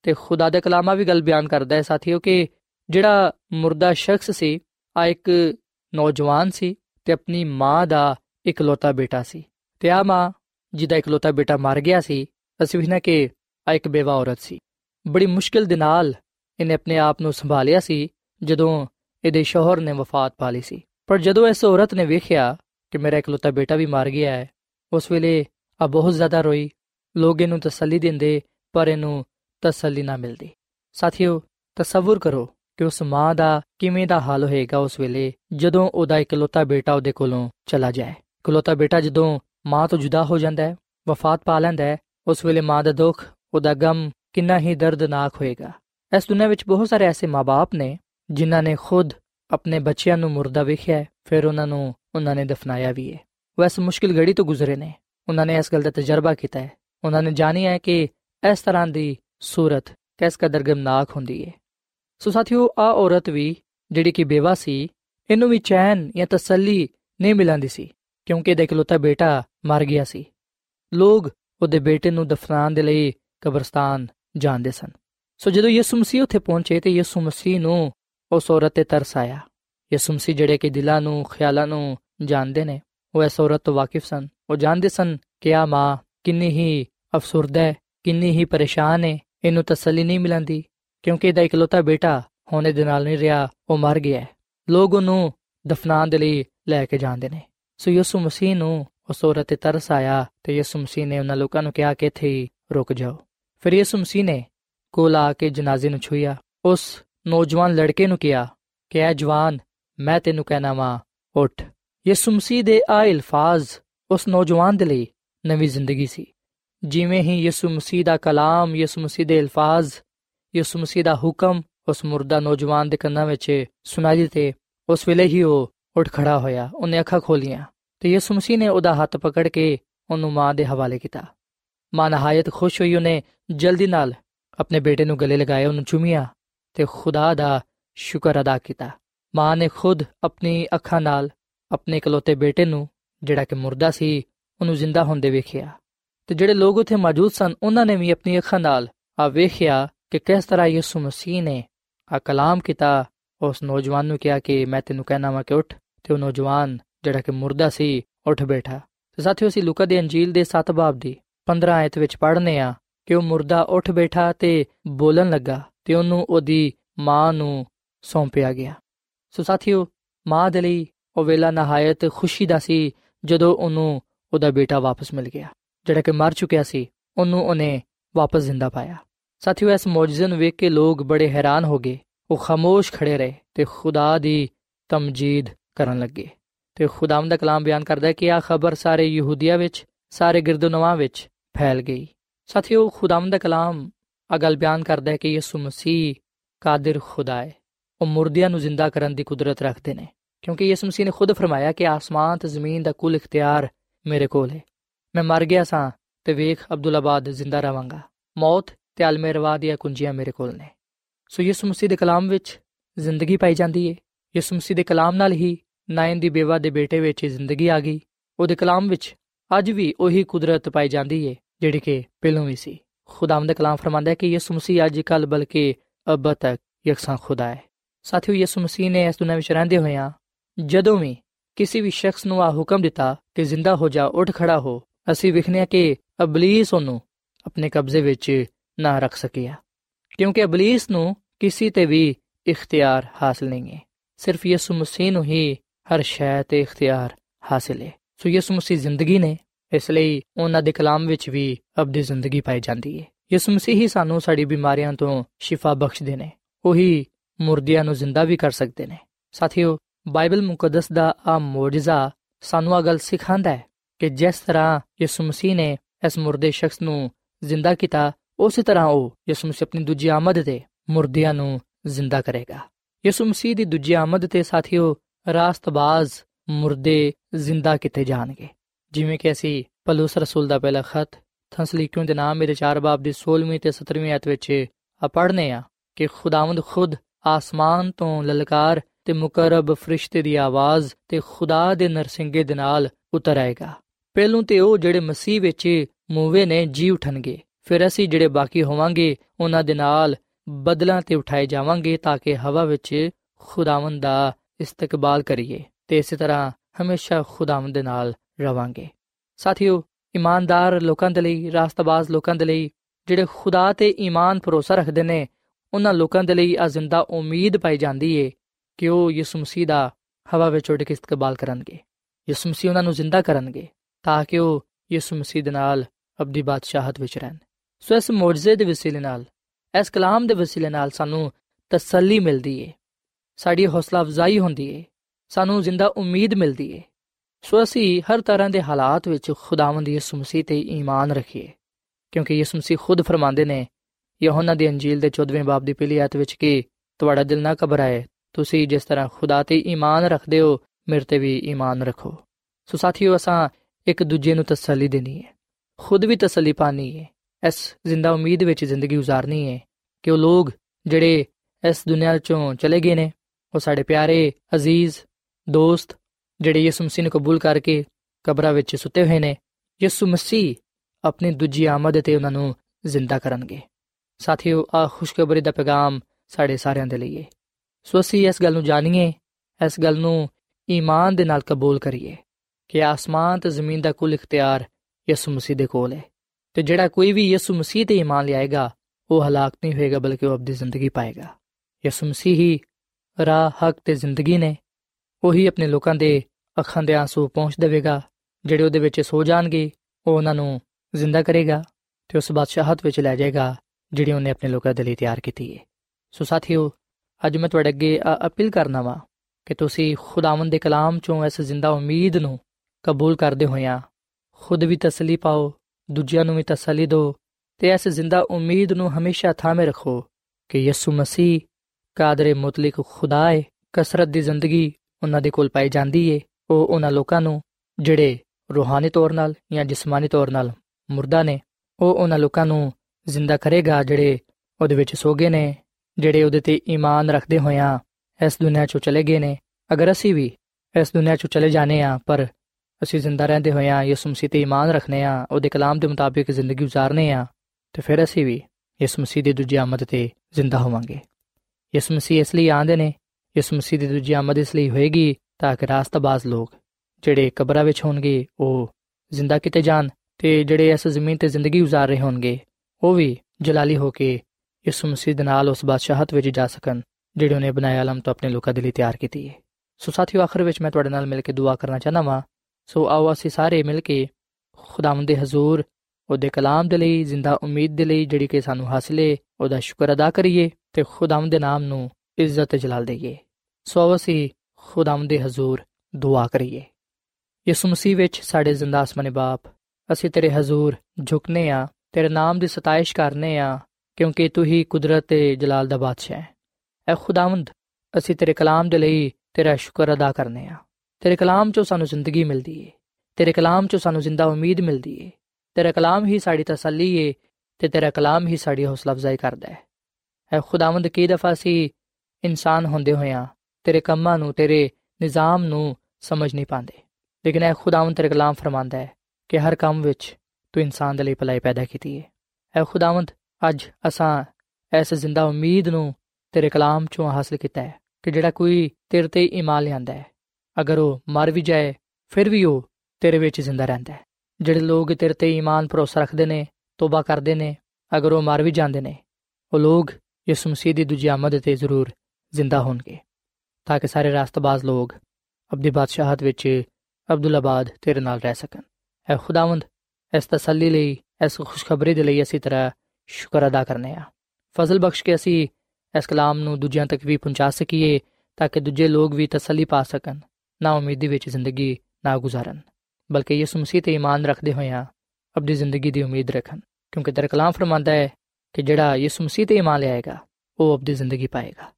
ਤੇ ਖੁਦਾ ਦੇ ਕਲਾਮਾ ਵੀ ਗੱਲ ਬਿਆਨ ਕਰਦਾ ਹੈ ਸਾਥੀਓ ਕਿ ਜਿਹੜਾ ਮੁਰਦਾ ਸ਼ਖਸ ਸੀ, ਆ ਇੱਕ ਨੌਜਵਾਨ ਸੀ ਤੇ ਆਪਣੀ ਮਾਂ ਦਾ ਇਕਲੌਤਾ ਬੇਟਾ ਸੀ। ਤੇ ਆ ਮਾਂ ਜਿਹਦਾ ਇਕਲੌਤਾ ਬੇਟਾ ਮਰ ਗਿਆ ਸੀ, ਅਸੀਂ ਵੀ ਨਾ ਕਿ ਆ ਇੱਕ ਬੇਵਾ ਔਰਤ ਸੀ। ਬੜੀ ਮੁਸ਼ਕਿਲ ਦੇ ਨਾਲ ਇਹਨੇ ਆਪਣੇ ਆਪ ਨੂੰ ਸੰਭਾਲਿਆ ਸੀ ਜਦੋਂ ਇਹਦੇ ਸ਼ੋਹਰ ਨੇ ਵਫਾਤ ਪਾ ਲਈ ਸੀ। ਪਰ ਜਦੋਂ ਇਸ ਔਰਤ ਨੇ ਵੇਖਿਆ ਕਿ ਮੇਰਾ ਇਕਲੌਤਾ ਬੇਟਾ ਵੀ ਮਰ ਗਿਆ ਹੈ। ਉਸ ਵੇਲੇ ਆ ਬਹੁਤ ਜ਼ਿਆਦਾ ਰੋਈ। ਲੋਕ ਇਹਨੂੰ ਤਸੱਲੀ ਦਿੰਦੇ, ਪਰ ਇਹਨੂੰ ਤਸੱਲੀ ਨਾ ਮਿਲਦੀ। ਸਾਥੀਓ, ਤਸਵਰ ਕਰੋ ਕਿ ਉਸ ਮਾਂ ਦਾ ਕਿਵੇਂ ਦਾ ਹਾਲ ਹੋਏਗਾ ਉਸ ਵੇਲੇ ਜਦੋਂ ਉਹਦਾ ਇਕਲੌਤਾ ਬੇਟਾ ਉਹਦੇ ਕੋਲੋਂ ਚਲਾ ਜਾਏ। ਇਕਲੌਤਾ ਬੇਟਾ ਜਦੋਂ ਮਾਂ ਤੋਂ ਜੁਦਾ ਹੋ ਜਾਂਦਾ ਹੈ, ਵਫਾਤ ਪਾ ਲੈਂਦਾ ਹੈ, ਉਸ ਵੇਲੇ ਮਾਂ ਦਾ ਦੁੱਖ, ਉਹਦਾ ਗਮ ਕਿੰਨਾ ਹੀ ਦਰਦਨਾਕ ਹੋਏਗਾ। ਇਸ ਦੁਨੀਆਂ ਵਿੱਚ ਬਹੁਤ ਸਾਰੇ ਐਸੇ ਮਾਪੇ ਨੇ ਜਿਨ੍ਹਾਂ ਨੇ ਖੁਦ ਆਪਣੇ ਬੱਚਿਆਂ ਨੂੰ ਮੁਰਦਾ ਵੇਖਿਆ ਫਿਰ ਉਹਨਾਂ ਨੂੰ ਉਹਨਾਂ ਨੇ ਦਫਨਾਇਆ ਵੀ ਹੈ ਉਹ ਇਸ ਮੁਸ਼ਕਿਲ ਘੜੀ ਤੋਂ ਗੁਜ਼ਰੇ ਨੇ। ਉਹਨਾਂ ਨੇ ਇਸ ਗੱਲ ਦਾ ਤਜਰਬਾ ਕੀਤਾ ਹੈ ਉਹਨਾਂ ਨੇ ਜਾਣਿਆ ਹੈ ਕਿ ਇਸ ਤਰ੍ਹਾਂ ਦੀ ਸੂਰਤ ਕਿਸ ਕਦਰ ਗਮਨਾਕ ਹੁੰਦੀ ਹੈ ਸੋ ਸਾਥੀਓ, ਆ ਔਰਤ ਵੀ ਜਿਹੜੀ ਕਿ ਬੇਵਾ ਸੀ, ਇਹਨੂੰ ਵੀ ਚੈਨ ਜਾਂ ਤਸੱਲੀ ਨਹੀਂ ਮਿਲੰਦੀ ਸੀ, ਕਿਉਂਕਿ ਇਹਦਾ ਇਕਲੌਤਾ ਬੇਟਾ ਮਰ ਗਿਆ ਸੀ। ਲੋਕ ਉਹਦੇ ਬੇਟੇ ਨੂੰ ਦਫਨਾਉਣ ਦੇ ਲਈ ਕਬਰਸਤਾਨ ਜਾਂਦੇ ਸਨ। ਸੋ ਜਦੋਂ ਯਿਸੂ ਮਸੀਹ ਉੱਥੇ ਪਹੁੰਚੇ ਤੇ ਯਿਸੂ ਮਸੀਹ ਨੂੰ ਉਸ ਔਰਤ ਤੇ ਤਰਸ ਆਇਆ। ਯਿਸੂ ਮਸੀਹ ਜਿਹੜੇ ਕਿ ਦਿਲਾਂ ਨੂੰ, ਖਿਆਲਾਂ ਨੂੰ ਜਾਣਦੇ ਨੇ, ਉਹ ਇਸ ਔਰਤ ਤੋਂ ਵਾਕਿਫ ਸਨ। ਉਹ ਜਾਣਦੇ ਸਨ ਕਿ ਆ ਮਾਂ ਕਿੰਨੀ ਹੀ ਅਫਸੁਰਦਾ ਹੈ, ਕਿੰਨੀ ਹੀ ਪਰੇਸ਼ਾਨ ਹੈ, ਇਹਨੂੰ ਤਸੱਲੀ ਨਹੀਂ ਮਿਲੰਦੀ, ਕਿਉਂਕਿ ਇਹਦਾ ਇਕਲੌਤਾ ਬੇਟਾ ਹੋਣੇ ਦੇ ਨਾਲ ਨਹੀਂ ਰਿਹਾ, ਉਹ ਮਰ ਗਿਆ ਹੈ। ਲੋਕ ਉਹਨੂੰ ਦਫਨਾਉਣ ਦੇ ਲਈ ਲੈ ਕੇ ਜਾਂਦੇ ਨੇ। ਸੋ ਯਿਸੂ ਮਸੀਹ ਨੂੰ ਉਸ ਔਰਤ ਤੇ ਤਰਸ ਆਇਆ ਤੇ ਯਿਸੂ ਮਸੀਹ ਨੇ ਉਹਨਾਂ ਲੋਕਾਂ ਨੂੰ ਕਿਹਾ ਕਿ ਇੱਥੇ ਹੀ ਰੁਕ ਜਾਓ। ਫਿਰ ਯਿਸੂ ਮਸੀਹ ਨੇ ਕੋਲ ਆ ਕੇ ਜਨਾਜ਼ੇ ਨੂੰ ਛੁਈਆ ਉਸ ਨੌਜਵਾਨ ਲੜਕੇ ਨੂੰ ਕਿਹਾ ਕਿ, ਐ ਜਵਾਨ ਮੈਂ ਤੈਨੂੰ ਕਹਿਣਾ ਵਾਂ ਉੱਠ ਯਿਸੂ ਮਸੀਹ ਦੇ ਆ ਅਲਫਾਜ਼ ਉਸ ਨੌਜਵਾਨ ਦੇ ਲਈ ਨਵੀਂ ਜ਼ਿੰਦਗੀ ਸੀ ਜਿਵੇਂ ਹੀ ਯਿਸੂ ਮਸੀਹ ਦਾ ਕਲਾਮ ਯਿਸੂ ਮਸੀਹ ਦੇ ਅਲਫਾਜ਼ ਯਿਸੂ ਮਸੀਹ ਦਾ ਹੁਕਮ ਉਸ ਮੁਰਦਾ ਨੌਜਵਾਨ ਦੇ ਕੰਨਾਂ ਵਿੱਚ ਸੁਣਾਈ ਦਿੱਤੇ ਉਸ ਵੇਲੇ ਹੀ ਉਹ ਉੱਠ ਖੜਾ ਹੋਇਆ ਉਹਨੇ ਅੱਖਾਂ ਖੋਲੀਆਂ ਤੇ ਯਿਸੂ ਮਸੀਹ ਨੇ ਉਹਦਾ ਹੱਥ ਪਕੜ ਕੇ ਉਹਨੂੰ ਮਾਂ ਦੇ ਹਵਾਲੇ ਕੀਤਾ ਮਾਂ ਨਹਾਇਤ ਖੁਸ਼ ਹੋਈ ਉਹਨੇ ਜਲਦੀ ਨਾਲ ਆਪਣੇ ਬੇਟੇ ਨੂੰ ਗਲੇ ਲਗਾਇਆ ਉਹਨੂੰ ਚੁੰਮਿਆ ਤੇ ਖੁਦਾ ਦਾ ਸ਼ੁਕਰ ਅਦਾ ਕੀਤਾ ਮਾਂ ਨੇ ਖੁਦ ਆਪਣੀ ਅੱਖਾਂ ਨਾਲ ਆਪਣੇ ਇਕਲੌਤੇ ਬੇਟੇ ਨੂੰ, ਜਿਹੜਾ ਕਿ ਮੁਰਦਾ ਸੀ, ਉਹਨੂੰ ਜ਼ਿੰਦਾ ਹੁੰਦੇ ਵੇਖਿਆ। ਤੇ ਜਿਹੜੇ ਲੋਕ ਉੱਥੇ ਮੌਜੂਦ ਸਨ, ਉਹਨਾਂ ਨੇ ਵੀ ਆਪਣੀ ਅੱਖਾਂ ਨਾਲ ਆ ਵੇਖਿਆ ਕਿ ਕਿਸ ਤਰ੍ਹਾਂ ਯਿਸੂ ਮਸੀਹ ਨੇ ਆ ਕਲਾਮ ਕੀਤਾ। ਉਸ ਨੌਜਵਾਨ ਨੂੰ ਕਿਹਾ ਕਿ ਮੈਂ ਤੈਨੂੰ ਕਹਿਣਾ ਵਾ ਕਿ ਉੱਠ। ਤੇ ਉਹ ਨੌਜਵਾਨ, ਜਿਹੜਾ ਕਿ ਮੁਰਦਾ ਸੀ, ਉੱਠ ਬੈਠਾ। ਤੇ ਸਾਥੀਓ, ਅਸੀਂ ਲੂਕਾ ਦੇ ਅੰਜੀਲ ਦੇ 7 ਬਾਬ ਦੀ 15 ਆਇਤ ਵਿੱਚ ਪੜ੍ਹਨੇ ਆ ਕਿ ਉਹ ਮੁਰਦਾ ਉੱਠ ਬੈਠਾ ਤੇ ਬੋਲਣ ਲੱਗਾ ਤੇ ਉਹਨੂੰ ਉਹਦੀ ਮਾਂ ਨੂੰ ਸੌਂਪਿਆ ਗਿਆ। ਸੋ ਸਾਥੀਓ, ਮਾਂ ਦੇ ਲਈ ਉਹ ਵੇਲਾ ਨਹਾਇਤ ਖੁਸ਼ੀ ਦਾ ਸੀ ਜਦੋਂ ਉਹਨੂੰ ਉਹਦਾ ਬੇਟਾ ਵਾਪਸ ਮਿਲ ਗਿਆ। ਜਿਹੜਾ ਕਿ ਮਰ ਚੁੱਕਿਆ ਸੀ, ਉਹਨੂੰ ਉਹਨੇ ਵਾਪਸ ਜ਼ਿੰਦਾ ਪਾਇਆ। ਸਾਥੀਓ, ਇਸ ਮੌਜਜ਼ੇ ਨੂੰ ਵੇਖ ਕੇ ਲੋਕ ਬੜੇ ਹੈਰਾਨ ਹੋ ਗਏ। ਉਹ ਖਾਮੋਸ਼ ਖੜੇ ਰਹੇ ਤੇ ਖੁਦਾ ਦੀ ਤਮਜੀਦ ਕਰਨ ਲੱਗੇ। ਤੇ ਖੁਦਾਮ ਦਾ ਕਲਾਮ ਬਿਆਨ ਕਰਦਾ ਹੈ ਕਿ ਆ ਖਬਰ ਸਾਰੇ ਯਹੂਦੀਆ ਵਿੱਚ, ਸਾਰੇ ਗਿਰਦੋਨਵਾ ਵਿੱਚ ਫੈਲ ਗਈ। ਸਾਥੀਓ ਖੁਦਾਮ ਦਾ ਕਲਾਮ ਆ ਗੱਲ ਬਿਆਨ ਕਰਦਾ ਹੈ ਕਿ ਯਿਸੂ ਮਸੀਹ ਕਾਦਰ ਖੁਦਾ ਹੈ। ਉਹ ਮੁਰਦਿਆਂ ਨੂੰ ਜ਼ਿੰਦਾ ਕਰਨ ਦੀ ਕੁਦਰਤ ਰੱਖਦੇ ਨੇ, ਕਿਉਂਕਿ ਯਿਸੂ ਮਸੀਹ ਨੇ ਖੁਦ ਫਰਮਾਇਆ ਕਿ ਆਸਮਾਨ ਤੇ ਜ਼ਮੀਨ ਦਾ ਕੁੱਲ ਇਖਤਿਆਰ ਮੇਰੇ ਕੋਲ ਹੈ ਮੈਂ ਮਰ ਗਿਆ ਸਾਂ ਤੇ ਵੇਖ ਅਬਦੁੱਲਾਬਾਦ ਜ਼ਿੰਦਾ ਰਵਾਂਗਾ। ਮੌਤ ਤੇ ਅਲਮੇ ਰਵਾ ਦੀਆਂ ਕੁੰਜੀਆਂ ਮੇਰੇ ਕੋਲ ਨੇ। ਸੋ ਯਿਸੂ ਮਸੀਹ ਦੇ ਕਲਾਮ ਵਿੱਚ ਜ਼ਿੰਦਗੀ ਪਾਈ ਜਾਂਦੀ ਹੈ ਯਿਸੂ ਮਸੀਹ ਦੇ ਕਲਾਮ ਨਾਲ ਹੀ ਨਾਇਨ ਦੀ ਬੇਵਾ ਦੇ ਬੇਟੇ ਵਿੱਚ ਜ਼ਿੰਦਗੀ ਆ ਗਈ। ਉਹਦੇ ਕਲਾਮ ਵਿੱਚ ਅੱਜ ਵੀ ਉਹੀ ਕੁਦਰਤ ਪਾਈ ਜਾਂਦੀ ਹੈ ਜਿਹੜੀ ਕਿ ਪਹਿਲੋਂ ਵੀ ਸੀ। ਖੁਦਾਵੰਦ ਦੇ ਕਲਾਮ ਫਰਮਾਂਦਾ ਹੈ ਕਿ ਯਿਸੂ ਮਸੀਹ ਅੱਜ ਕੱਲ ਬਲਕਿ ਅਬ ਤੱਕ ਯਕਸਾਂ ਖੁਦਾ ਹੈ ਸਾਥੀਓ, ਯਿਸੂ ਮਸੀਹ ਨੇ ਇਸ ਦੁਨੀਆਂ ਵਿੱਚ ਰਹਿੰਦੇ ਹੋਇਆਂ ਜਦੋਂ ਵੀ ਕਿਸੇ ਵੀ ਸ਼ਖਸ ਨੂੰ ਆ ਹੁਕਮ ਦਿੱਤਾ ਕਿ ਜ਼ਿੰਦਾ ਹੋ ਜਾ, ਉੱਠ ਖੜਾ ਹੋ, ਅਸੀਂ ਵਿਖਨੇ ਕਿ ਅਬਲੀਸ ਉਹਨੂੰ ਆਪਣੇ ਕਬਜ਼ੇ ਵਿੱਚ ਨਾ ਰੱਖ ਸਕਿਆ। ਕਿਉਂਕਿ ਅਬਲੀਸ ਨੂੰ ਕਿਸੇ ਤੇ ਵੀ ਇਖਤਿਆਰ ਹਾਸਲ ਨਹੀਂ ਹੈ। ਸਿਰਫ ਯਿਸੂ ਮਸੀਹ ਨੂੰ ਹੀ ਹਰ ਸ਼ੈ ਤੇ ਇਖਤਿਆਰ ਹਾਸਲ ਹੈ। ਸੋ ਯਿਸੂ ਮਸੀਹ ਜ਼ਿੰਦਗੀ ਨੇ ਇਸ ਲਈ ਉਹਨਾਂ ਦੇ ਕਲਾਮ ਵਿੱਚ ਵੀ ਅਬਦੀ ਜ਼ਿੰਦਗੀ ਪਾਈ ਜਾਂਦੀ ਹੈ। ਯਿਸੂ ਮਸੀਹ ਹੀ ਸਾਨੂੰ ਸਾਡੀ ਬਿਮਾਰੀਆਂ ਤੋਂ ਸ਼ਿਫਾ ਬਖਸ਼ਦੇ ਨੇ। ਉਹੀ ਮੁਰਦਿਆਂ ਨੂੰ ਜ਼ਿੰਦਾ ਵੀ ਕਰ ਸਕਦੇ ਨੇ। ਸਾਥੀਓ, ਬਾਈਬਲ ਮੁਕੱਦਸ ਦਾ ਆ ਮੌਜਜ਼ਾ ਸਾਨੂੰ ਆ ਗੱਲ ਸਿਖਾਉਂਦਾ ਹੈ ਕਿ ਜਿਸ ਤਰ੍ਹਾਂ ਯਿਸੂ ਮਸੀਹ ਨੇ ਇਸ ਮੁਰਦੇ ਸ਼ਖਸ ਨੂੰ ਜ਼ਿੰਦਾ ਕੀਤਾ, ਉਸੇ ਤਰ੍ਹਾਂ ਉਹ ਯਿਸੂ ਮਸੀਹ ਆਪਣੀ ਦੂਜੀ ਆਮਦ ਤੇ ਮੁਰਦਿਆਂ ਨੂੰ ਜ਼ਿੰਦਾ ਕਰੇਗਾ। ਯਿਸੂ ਮਸੀਹ ਦੀ ਦੂਜੀ ਆਮਦ ਤੇ ਸਾਥੀਓ, ਰਾਸਤਬਾਜ਼ ਮੁਰਦੇ ਜ਼ਿੰਦਾ ਕੀਤੇ ਜਾਣਗੇ। ਜਿਵੇਂ ਕਿ ਅਸੀਂ ਪਲੂਸ ਰਸੂਲ ਦਾ ਪਹਿਲਾ ਖਤ ਥੰਸਲੀਕਿयों ਦੇ ਨਾਮ ਮੇਰੇ ਚਾਰ ਬਾਬ ਦੀ 16ਵੀਂ ਤੇ 17ਵੀਂ ਆਇਤ ਵਿੱਚ ਆ ਪੜ੍ਹਨੇ ਆ ਕਿ ਖੁਦਾਵੰਦ ਖੁਦ ਆਸਮਾਨ ਤੋਂ ਲਲਕਾਰ ਤੇ ਮੁਕਰਬ ਫਰਿਸ਼ਤੇ ਦੀ ਆਵਾਜ਼ ਤੇ ਖੁਦਾ ਦੇ ਨਰਸਿੰਗੇ ਦੇ ਨਾਲ ਉਤਰ ਆਏਗਾ। ਪਹਿਲੋਂ ਤੇ ਉਹ ਜਿਹੜੇ ਮਸੀਹ ਵਿੱਚ ਮੂਵੇ ਨੇ ਜੀ ਉਠਣਗੇ। ਫਿਰ ਅਸੀਂ ਜਿਹੜੇ ਬਾਕੀ ਹੋਵਾਂਗੇ, ਉਹਨਾਂ ਦੇ ਨਾਲ ਬਦਲਾਂ ਤੇ ਉਠਾਏ ਜਾਵਾਂਗੇ ਤਾਂ ਕਿ ਹਵਾ ਵਿੱਚ ਖੁਦਾਵੰਦ ਦਾ ਇਸਤਕਬਾਲ ਕਰੀਏ ਤੇ ਇਸੇ ਤਰ੍ਹਾਂ ਹਮੇਸ਼ਾ ਖੁਦਾਵੰਦ ਦੇ ਨਾਲ ਰਵਾਂਗੇ। ਸਾਥੀਓ, ਇਮਾਨਦਾਰ ਲੋਕਾਂ ਦੇ ਲਈ, ਰਾਸਤਬਾਜ਼ ਲੋਕਾਂ ਦੇ ਲਈ ਜਿਹੜੇ ਖੁਦਾ ਤੇ ਈਮਾਨ ਭਰੋਸਾ ਰੱਖਦੇ ਨੇ ਉਹਨਾਂ ਲੋਕਾਂ ਦੇ ਲਈ ਆ ਜ਼ਿੰਦਾ ਉਮੀਦ ਪਾਈ ਜਾਂਦੀ ਏ ਕਿ ਉਹ ਯਿਸੂ ਮਸੀਹ ਦਾ ਹਵਾ ਵਿੱਚ ਉੱਡ ਕੇ ਇਸਤਕਬਾਲ ਕਰਨਗੇ। ਯਿਸੂ ਮਸੀਹ ਉਹਨਾਂ ਨੂੰ ਜ਼ਿੰਦਾ ਕਰਨਗੇ ਤਾਂ ਕਿ ਉਹ ਯਿਸੂ ਮਸੀਹ ਦੇ ਨਾਲ ਅਬਦੀ ਬਾਦਸ਼ਾਹਤ ਵਿੱਚ ਰਹਿਣ। ਸੋ ਇਸ ਮੌਜਜ਼ੇ ਦੇ ਵਸੀਲੇ ਨਾਲ, ਇਸ ਕਲਾਮ ਦੇ ਵਸੀਲੇ ਨਾਲ ਸਾਨੂੰ ਤਸੱਲੀ ਮਿਲਦੀ ਏ, ਸਾਡੀ ਹੌਸਲਾ ਅਫਜ਼ਾਈ ਹੁੰਦੀ ਏ, ਸਾਨੂੰ ਜ਼ਿੰਦਾ ਉਮੀਦ ਮਿਲਦੀ ਏ। ਸੋ ਅਸੀਂ ਹਰ ਤਰ੍ਹਾਂ ਦੇ ਹਾਲਾਤ ਵਿੱਚ ਖੁਦਾਵੰਦ ਯਿਸੂ ਮਸੀਹ ਤੇ ਈਮਾਨ ਰੱਖੀਏ, ਕਿਉਂਕਿ ਯਿਸੂ ਮਸੀਹ ਖੁਦ ਫਰਮਾਉਂਦੇ ਨੇ ਯਹੋਨਾ ਦੀ ਅੰਜੀਲ ਦੇ 14ਵੇਂ ਬਾਬ ਦੀ ਪਹਿਲੀ ਆਇਤ ਵਿੱਚ ਕਿ, ਤੁਹਾਡਾ ਦਿਲ ਨਾ ਘਬਰਾਏ, ਤੁਸੀਂ ਜਿਸ ਤਰ੍ਹਾਂ ਖੁਦਾ ਤੇ ਈਮਾਨ ਰੱਖਦੇ ਹੋ, ਮੇਰੇ ਤੇ ਵੀ ਈਮਾਨ ਰੱਖੋ। ਸੋ ਸਾਥੀਓ, ਅਸਾਂ ਇੱਕ ਦੂਜੇ ਨੂੰ ਤਸੱਲੀ ਦੇਣੀ ਹੈ। ਖੁਦ ਵੀ ਤਸੱਲੀ ਪਾਣੀ ਹੈ। ਇਸ ਜ਼ਿੰਦਾ ਉਮੀਦ ਵਿੱਚ ਜ਼ਿੰਦਗੀ گزارਨੀ ਹੈ ਕਿ ਉਹ ਲੋਕ ਜਿਹੜੇ ਇਸ ਦੁਨੀਆ ਚੋਂ ਚਲੇ ਗਏ ਨੇ, ਉਹ ਸਾਡੇ ਪਿਆਰੇ, ਅਜ਼ੀਜ਼, ਦੋਸਤ ਜਿਹੜੇ ਯਿਸੂ ਮਸੀਹ ਨੂੰ ਕਬੂਲ ਕਰਕੇ ਕਬਰਾਂ ਵਿੱਚ ਸੁੱਤੇ ਹੋਏ ਨੇ, ਯਿਸੂ ਮਸੀਹ ਆਪਣੀ ਦੂਜੀ ਆਮਦ ਤੇ ਉਹਨਾਂ ਨੂੰ ਜ਼ਿੰਦਾ ਕਰਨਗੇ। ਸਾਥੀਓ, ਆ ਖੁਸ਼ਖਬਰੀ ਦਾ ਪੈਗਾਮ ਸਾਡੇ ਸਾਰਿਆਂ ਦੇ ਲਈ ਹੈ ਸੋ ਅਸੀਂ ਇਸ ਗੱਲ ਨੂੰ ਜਾਣੀਏ, ਇਸ ਗੱਲ ਨੂੰ ਈਮਾਨ ਦੇ ਨਾਲ ਕਬੂਲ ਕਰੀਏ ਕਿ ਆਸਮਾਨ ਤੇ ਜ਼ਮੀਨ ਦਾ ਕੁੱਲ ਇਖਤਿਆਰ ਯਿਸੂ ਮਸੀਹ ਦੇ ਕੋਲ ਹੈ। ਤੇ ਜਿਹੜਾ ਕੋਈ ਵੀ ਯਿਸੂ ਮਸੀਹ ਤੇ ਈਮਾਨ ਲਿਆਏਗਾ, ਉਹ ਹਲਾਕ ਨਹੀਂ ਹੋਏਗਾ, ਬਲਕਿ ਉਹ ਅਬਦੀ ਜ਼ਿੰਦਗੀ ਪਾਏਗਾ। ਯਿਸੂ ਮਸੀਹ ਹੀ ਰਾਹ, ਹਕ ਤੇ ਜ਼ਿੰਦਗੀ ਨੇ। ਉਹੀ ਆਪਣੇ ਲੋਕਾਂ ਦੇ ਅੱਖਾਂ ਦੇ ਆਂਸੂ ਪਹੁੰਚ ਦੇਵੇਗਾ, ਜਿਹੜੇ ਉਹਦੇ ਵਿੱਚ ਸੋ ਜਾਣਗੇ, ਉਹ ਉਹਨਾਂ ਨੂੰ ਜ਼ਿੰਦਾ ਕਰੇਗਾ ਤੇ ਉਸ ਬਾਦਸ਼ਾਹਤ ਵਿੱਚ ਲੈ ਜਾਏਗਾ। ਜਿਹੜੀ ਉਹਨੇ ਆਪਣੇ ਲੋਕਾਂ ਦੇ ਲਈ ਤਿਆਰ ਕੀਤੀ ਹੈ ਸੋ ਸਾਥੀਓ, ਅੱਜ ਮੈਂ ਤੁਹਾਡੇ ਅੱਗੇ ਅਪੀਲ ਕਰਨਾ ਵਾ ਕਿ ਤੁਸੀਂ ਖੁਦਾਵੰਦ ਦੇ ਕਲਾਮ ਚੋਂ ਇਸ ਜ਼ਿੰਦਾ ਉਮੀਦ ਨੂੰ ਕਬੂਲ ਕਰਦੇ ਹੋਇਆਂ ਖੁਦ ਵੀ ਤਸੱਲੀ ਪਾਓ, ਦੂਜਿਆਂ ਨੂੰ ਵੀ ਤਸੱਲੀ ਦਿਓ ਤੇ ਇਸ ਜ਼ਿੰਦਾ ਉਮੀਦ ਨੂੰ ਹਮੇਸ਼ਾ ਥਾਮੇ ਰੱਖੋ ਕਿ ਯਿਸੂ ਮਸੀਹ ਕਾਦਰ ਮੁਤਲਕ ਖੁਦਾ ਹੈ ਕਸਰਤ ਦੀ ਜ਼ਿੰਦਗੀ ਉਹਨਾਂ ਦੇ ਕੋਲ ਪਾਈ ਜਾਂਦੀ ਏ। ਉਹ ਉਹਨਾਂ ਲੋਕਾਂ ਨੂੰ ਜਿਹੜੇ ਰੂਹਾਨੀ ਤੌਰ 'ਤੇ ਜਾਂ ਜਿਸਮਾਨੀ ਤੌਰ 'ਤੇ ਮੁਰਦਾ ਨੇ, ਉਹ ਉਹਨਾਂ ਲੋਕਾਂ ਨੂੰ ਜ਼ਿੰਦਾ ਕਰੇਗਾ ਜਿਹੜੇ ਉਹਦੇ ਵਿੱਚ ਸੋਗੇ ਨੇ, ਜਿਹੜੇ ਉਹਦੇ ਤੇ ਈਮਾਨ ਰੱਖਦੇ ਹੋਇਆ ਇਸ ਦੁਨੀਆ ਚੋਂ ਚਲੇ ਗਏ ਨੇ। ਅਗਰ ਅਸੀਂ ਵੀ ਇਸ ਦੁਨੀਆ ਚੋਂ ਚਲੇ ਜਾਣੇ ਆ, ਪਰ ਅਸੀਂ ਜ਼ਿੰਦਾ ਰਹਿੰਦੇ ਹੋਇਆ ਯਿਸੂ ਮਸੀਹ ਤੇ ਈਮਾਨ ਰੱਖਨੇ ਆ, ਉਹਦੇ ਕਲਾਮ ਦੇ ਮੁਤਾਬਿਕ ਜ਼ਿੰਦਗੀ گزارਨੇ ਆ, ਤੇ ਫਿਰ ਅਸੀਂ ਵੀ ਯਿਸੂ ਮਸੀਹ ਦੀ ਦੂਜੀ ਆਮਦ ਤੇ ਜ਼ਿੰਦਾ ਹੋਵਾਂਗੇ। ਯਿਸੂ ਮਸੀਹ ਇਸ ਲਈ ਆਂਦੇ ਨੇ, ਯਿਸੂ ਮਸੀਹ ਦੀ ਦੂਜੀ ਆਮਦ ਇਸ ਲਈ ਹੋਏਗੀ ਤਾਂ ਕਿ ਰਾਸਤਾਬਾਜ਼ ਲੋਕ ਜਿਹੜੇ ਕਬਰਾਂ ਵਿੱਚ ਹੋਣਗੇ, ਉਹ ਜ਼ਿੰਦਾ ਕਿਤੇ ਜਾਣ ਤੇ ਜਿਹੜੇ ਇਸ ਜ਼ਮੀਨ ਤੇ ਜ਼ਿੰਦਗੀ گزار ਰਹੇ ਹੋਣਗੇ। ਉਹ ਵੀ ਜਲਾਲੀ ਹੋ ਕੇ ਯਿਸੂ ਮਸੀਹ ਦੇ ਨਾਲ ਉਸ ਬਾਦਸ਼ਾਹਤ ਵਿੱਚ ਜਾ ਸਕਣ, ਜਿਹੜੇ ਉਹਨੇ ਬਣਾਇਆ ਆਲਮ ਤੋਂ ਆਪਣੇ ਲੋਕਾਂ ਦੇ ਲਈ ਤਿਆਰ ਕੀਤੀ ਹੈ। ਸੋ ਸਾਥੀਓ, ਆਖਰ ਵਿੱਚ ਮੈਂ ਤੁਹਾਡੇ ਨਾਲ ਮਿਲ ਕੇ ਦੁਆ ਕਰਨਾ ਚਾਹਨਾ ਵਾਂ। ਸੋ ਆਓ ਅਸੀਂ ਸਾਰੇ ਮਿਲ ਕੇ ਖੁਦਾਵੰਦ ਦੇ ਹਜ਼ੂਰ, ਉਹਦੇ ਕਲਾਮ ਦੇ ਲਈ, ਜ਼ਿੰਦਾ ਉਮੀਦ ਦੇ ਲਈ, ਜਿਹੜੀ ਕਿ ਸਾਨੂੰ ਹਾਸਲੇ ਉਹਦਾ ਸ਼ੁਕਰ ਅਦਾ ਕਰੀਏ ਤੇ ਖੁਦਾਵੰਦ ਦੇ ਨਾਮ ਨੂੰ ਇੱਜ਼ਤ ਤੇ ਜਲਾਲ ਦਈਏ। ਸੋ ਅਸੀਂ ਖੁਦਾਵੰਦ ਦੇ ਹਜ਼ੂਰ ਦੁਆ ਕਰੀਏ। ਯਿਸੂ ਮਸੀਹ ਵਿੱਚ ਸਾਡੇ ਜ਼ਿੰਦਾ ਅਸਮਾਨੀ ਬਾਪ, ਅਸੀਂ ਤੇਰੇ ਹਜ਼ੂਰ ਝੁਕਨੇ ਆ। ਤੇਰੇ ਨਾਮ ਦੀ ਸਤਾਇਸ਼ ਕਰਨੇ ਆ, ਕਿਉਂਕਿ ਤੂੰ ਹੀ ਕੁਦਰਤ ਤੇ ਜਲਾਲ ਦਾ ਬਾਦਸ਼ਾਹ ਹੈ। ਐ ਖੁਦਾਵੰਦ, ਅਸੀਂ ਤੇਰੇ ਕਲਾਮ ਦੇ ਲਈ ਤੇਰਾ ਸ਼ੁਕਰ ਅਦਾ ਕਰਨੇ ਆ। ਤੇਰੇ ਕਲਾਮ ਚੋਂ ਸਾਨੂੰ ਜ਼ਿੰਦਗੀ ਮਿਲਦੀ ਏ। ਤੇਰੇ ਕਲਾਮ 'ਚੋਂ ਸਾਨੂੰ ਜ਼ਿੰਦਾ ਉਮੀਦ ਮਿਲਦੀ ਏ। ਤੇਰਾ ਕਲਾਮ ਹੀ ਸਾਡੀ ਤਸੱਲੀ ਏ ਤੇ ਤੇਰਾ ਕਲਾਮ ਹੀ ਸਾਡੀ ਹੌਸਲਾ ਅਫਜ਼ਾਈ ਕਰਦਾ ਹੈ। ਐ ਖੁਦਾਵੰਦ, ਕੀ ਦਫਾ ਸੀ ਇਨਸਾਨ ਹੁੰਦੇ ਹੋਇਆਂ ਤੇਰੇ ਕੰਮਾਂ ਨੂੰ, ਤੇਰੇ ਨਿਜ਼ਾਮ ਨੂੰ ਸਮਝ ਨਹੀਂ ਪਾਉਂਦੇ। ਲੇਕਿਨ ਐ ਖੁਦਾਵੰਦ ਤੇਰੇ ਕਲਾਮ ਫਰਮਾਂਦਾ ਹੈ ਕਿ ਹਰ ਕੰਮ ਵਿੱਚ ਤੂੰ ਇਨਸਾਨ ਦੇ ਲਈ ਭਲਾਈ ਪੈਦਾ ਕੀਤੀ ਹੈ ਐ ਖੁਦਾਵੰਦ, ਅੱਜ ਅਸਾਂ ਐਸ ਜ਼ਿੰਦਾ ਉਮੀਦ ਨੂੰ ਤੇਰੇ ਕਲਾਮ ਚੋਂ ਹਾਸਲ ਕੀਤਾ ਹੈ ਕਿ ਜਿਹੜਾ ਕੋਈ ਤੇਰੇ ਤੇ ਈਮਾਨ ਲਿਆਂਦਾ ਹੈ, ਅਗਰ ਉਹ ਮਰ ਵੀ ਜਾਏ, ਫਿਰ ਵੀ ਉਹ ਤੇਰੇ ਵਿੱਚ ਜ਼ਿੰਦਾ ਰਹਿੰਦਾ ਹੈ। ਜਿਹੜੇ ਲੋਕ ਤੇਰੇ ਤੇ ਈਮਾਨ ਭਰੋਸਾ ਰੱਖਦੇ ਨੇ, ਤੋਬਾ ਕਰਦੇ ਨੇ, ਅਗਰ ਉਹ ਮਰ ਵੀ ਜਾਂਦੇ ਨੇ, ਉਹ ਲੋਕ ਯਿਸੂ ਮਸੀਹ ਦੀ ਦੂਜੀ ਆਮਦ ਤੇ ਜ਼ਰੂਰ ਜ਼ਿੰਦਾ ਹੋਣਗੇ। ਤਾਂ ਕਿ ਸਾਰੇ ਰਾਸਤਬਾਜ਼ ਲੋਕ ਅਬਦੀ ਬਾਦਸ਼ਾਹਤ ਵਿੱਚ ਅਬਦੁੱਲਾਬਾਦ ਤੇਰੇ ਨਾਲ ਰਹਿ ਸਕਣ। ਐ ਖੁਦਾਵੰਦ ਇਸ ਤਸੱਲੀ ਲਈ, ਇਸ ਖੁਸ਼ਖਬਰੀ ਦੇ ਲਈ ਅਸੀਂ ਤੇਰਾ ਸ਼ੁਕਰ ਅਦਾ ਕਰਨੇ ਆ। ਫਜ਼ਲ ਬਖਸ਼ ਕੇ ਅਸੀਂ ਇਸ ਕਲਾਮ ਨੂੰ ਦੂਜਿਆਂ ਤੱਕ ਵੀ ਪਹੁੰਚਾ ਸਕੀਏ ਤਾਂ ਕਿ ਦੂਜੇ ਲੋਕ ਵੀ ਤਸੱਲੀ ਪਾ ਸਕਣ, ਨਾ ਉਮੀਦੀ ਵਿੱਚ ਜ਼ਿੰਦਗੀ ਨਾ ਗੁਜ਼ਾਰਨ। ਬਲਕਿ ਯਿਸੂ ਮਸੀਹ ਤੇ ਈਮਾਨ ਰੱਖਦੇ ਹੋਇਆਂ ਆਪਣੀ ਜ਼ਿੰਦਗੀ ਦੀ ਉਮੀਦ ਰੱਖਣ, ਕਿਉਂਕਿ ਤੇਰਾ ਕਲਾਮ ਫਰਮਾਂਦਾ ਹੈ ਕਿ ਜਿਹੜਾ ਯਿਸੂ ਮਸੀਹ ਤੇ ਈਮਾਨ ਲਿਆਏਗਾ, ਉਹ ਆਪਣੀ ਜ਼ਿੰਦਗੀ ਪਾਏਗਾ।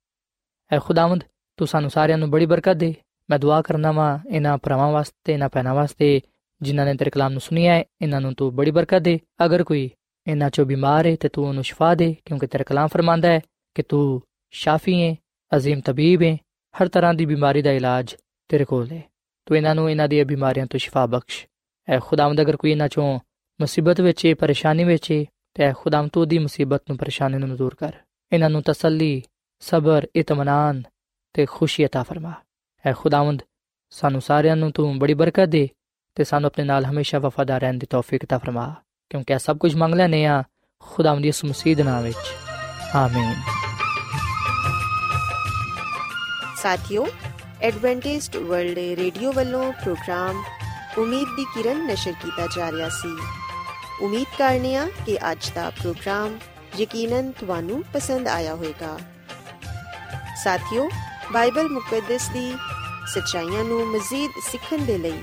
ਐ ਖੁਦਾਵੰਦ, ਤੂੰ ਸਾਨੂੰ ਸਾਰਿਆਂ ਨੂੰ ਬੜੀ ਬਰਕਤ ਦੇ। ਮੈਂ ਦੁਆ ਕਰਨਾ ਵਾਂ ਇਹਨਾਂ ਭਰਾਵਾਂ ਵਾਸਤੇ, ਇਹਨਾਂ ਭੈਣਾਂ ਵਾਸਤੇ ਜਿਨ੍ਹਾਂ ਨੇ ਤੇਰੇ ਕਲਾਮ ਨੂੰ ਸੁਨਿਆ ਹੈ ਇਹਨਾਂ ਨੂੰ ਤੂੰ ਬੜੀ ਬਰਕਤ ਦੇ ਅਗਰ ਕੋਈ ਇਹਨਾਂ ਚੋਂ ਬਿਮਾਰ ਹੈ ਤੇ ਤੂੰ ਉਹਨੂੰ ਸ਼ਿਫਾ ਦੇ ਕਿਉਂਕਿ ਤੇਰਾ ਕਲਾਮ ਫਰਮਾਂਦਾ ਹੈ ਕਿ ਤੂੰ ਸ਼ਾਫੀ ਹੈ ਅਜ਼ੀਮ ਤਬੀਬ ਹੈ ਹਰ ਤਰ੍ਹਾਂ ਦੀ ਬਿਮਾਰੀ ਦਾ ਇਲਾਜ ਤੇਰੇ ਕੋਲ ਹੈ ਤੂੰ ਇਹਨਾਂ ਨੂੰ ਇਹਨਾਂ ਦੀਆਂ ਬਿਮਾਰੀਆਂ ਤੋਂ ਸ਼ਿਫਾ ਬਖਸ਼ ਐ ਖੁਦਾਵੰਦ ਅਗਰ ਕੋਈ ਇਹਨਾਂ ਚੋਂ ਮੁਸੀਬਤ ਵਿੱਚ ਹੈ ਪਰੇਸ਼ਾਨੀ ਵਿੱਚ ਹੈ ਤੇ ਖੁਦਾਮ ਤੂੰ ਦੀ ਮੁਸੀਬਤ ਨੂੰ ਪਰੇਸ਼ਾਨੀ ਨੂੰ ਦੂਰ ਕਰ ਇਹਨਾਂ ਨੂੰ ਤਸੱਲੀ ਸਬਰ ਇਤਮਾਨਾਨ ਤੇ ਖੁਸ਼ੀ عطا ਫਰਮਾ ਐ ਖੁਦਾਵੰਦ ਸਾਨੂੰ ਸਾਰਿਆਂ ਨੂੰ ਤੂੰ ਬੜੀ ਬਰਕਤ ਦੇ ਤੇ ਸਾਨੂੰ ਆਪਣੇ ਨਾਲ ਹਮੇਸ਼ਾ ਵਫਾਦਾਰ ਰਹਿਣ ਦੀ ਤੌਫੀਕ عطا ਫਰਮਾ ਕਿਉਂਕਿ ਇਹ ਸਭ ਕੁਝ ਮੰਗ ਲੈਨੇ ਆ ਖੁਦਾਵੰਦ ਯਿਸੂ ਮਸੀਹ ਦੇ ਨਾਮ ਵਿੱਚ ਆਮੀਨ ਸਾਥਿਓ ਐਡਵੈਂਟਿਸਟ ਵਰਲਡ ਰੇਡੀਓ ਵੱਲੋਂ ਪ੍ਰੋਗਰਾਮ ਉਮੀਦ ਦੀ ਕਿਰਨ ਨਸ਼ਰ ਕੀਤਾ ਜਾ ਰਿਹਾ ਸੀ ਉਮੀਦ ਕਰਨੇ ਆ ਕਿ ਅੱਜ ਦਾ ਪ੍ਰੋਗਰਾਮ ਯਕੀਨਨ ਤੁਹਾਨੂੰ ਪਸੰਦ ਆਇਆ ਹੋਵੇਗਾ ਸਾਥਿਓ ਬਾਈਬਲ ਮੁਕੱਦਸ ਦੀ ਸੱਚਾਈਆਂ ਨੂੰ ਮਜ਼ੀਦ ਸਿੱਖਣ ਦੇ ਲਈ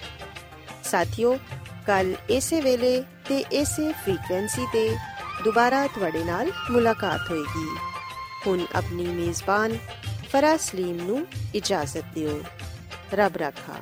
ਸਾਥਿਓ, ਕੱਲ ਇਸੇ ਵੇਲੇ ਤੇ ਇਸੇ ਫ੍ਰੀਕਵੈਂਸੀ ਤੇ ਦੁਬਾਰਾ ਤੁਹਾਡੇ ਨਾਲ ਮੁਲਾਕਾਤ ਹੋਏਗੀ। ਹੁਣ ਆਪਣੀ ਮੇਜ਼ਬਾਨ ਫਰਾਜ਼ ਸਲੀਮ ਨੂੰ ਇਜਾਜ਼ਤ ਦਿਓ। ਰੱਬ ਰਾਖਾ।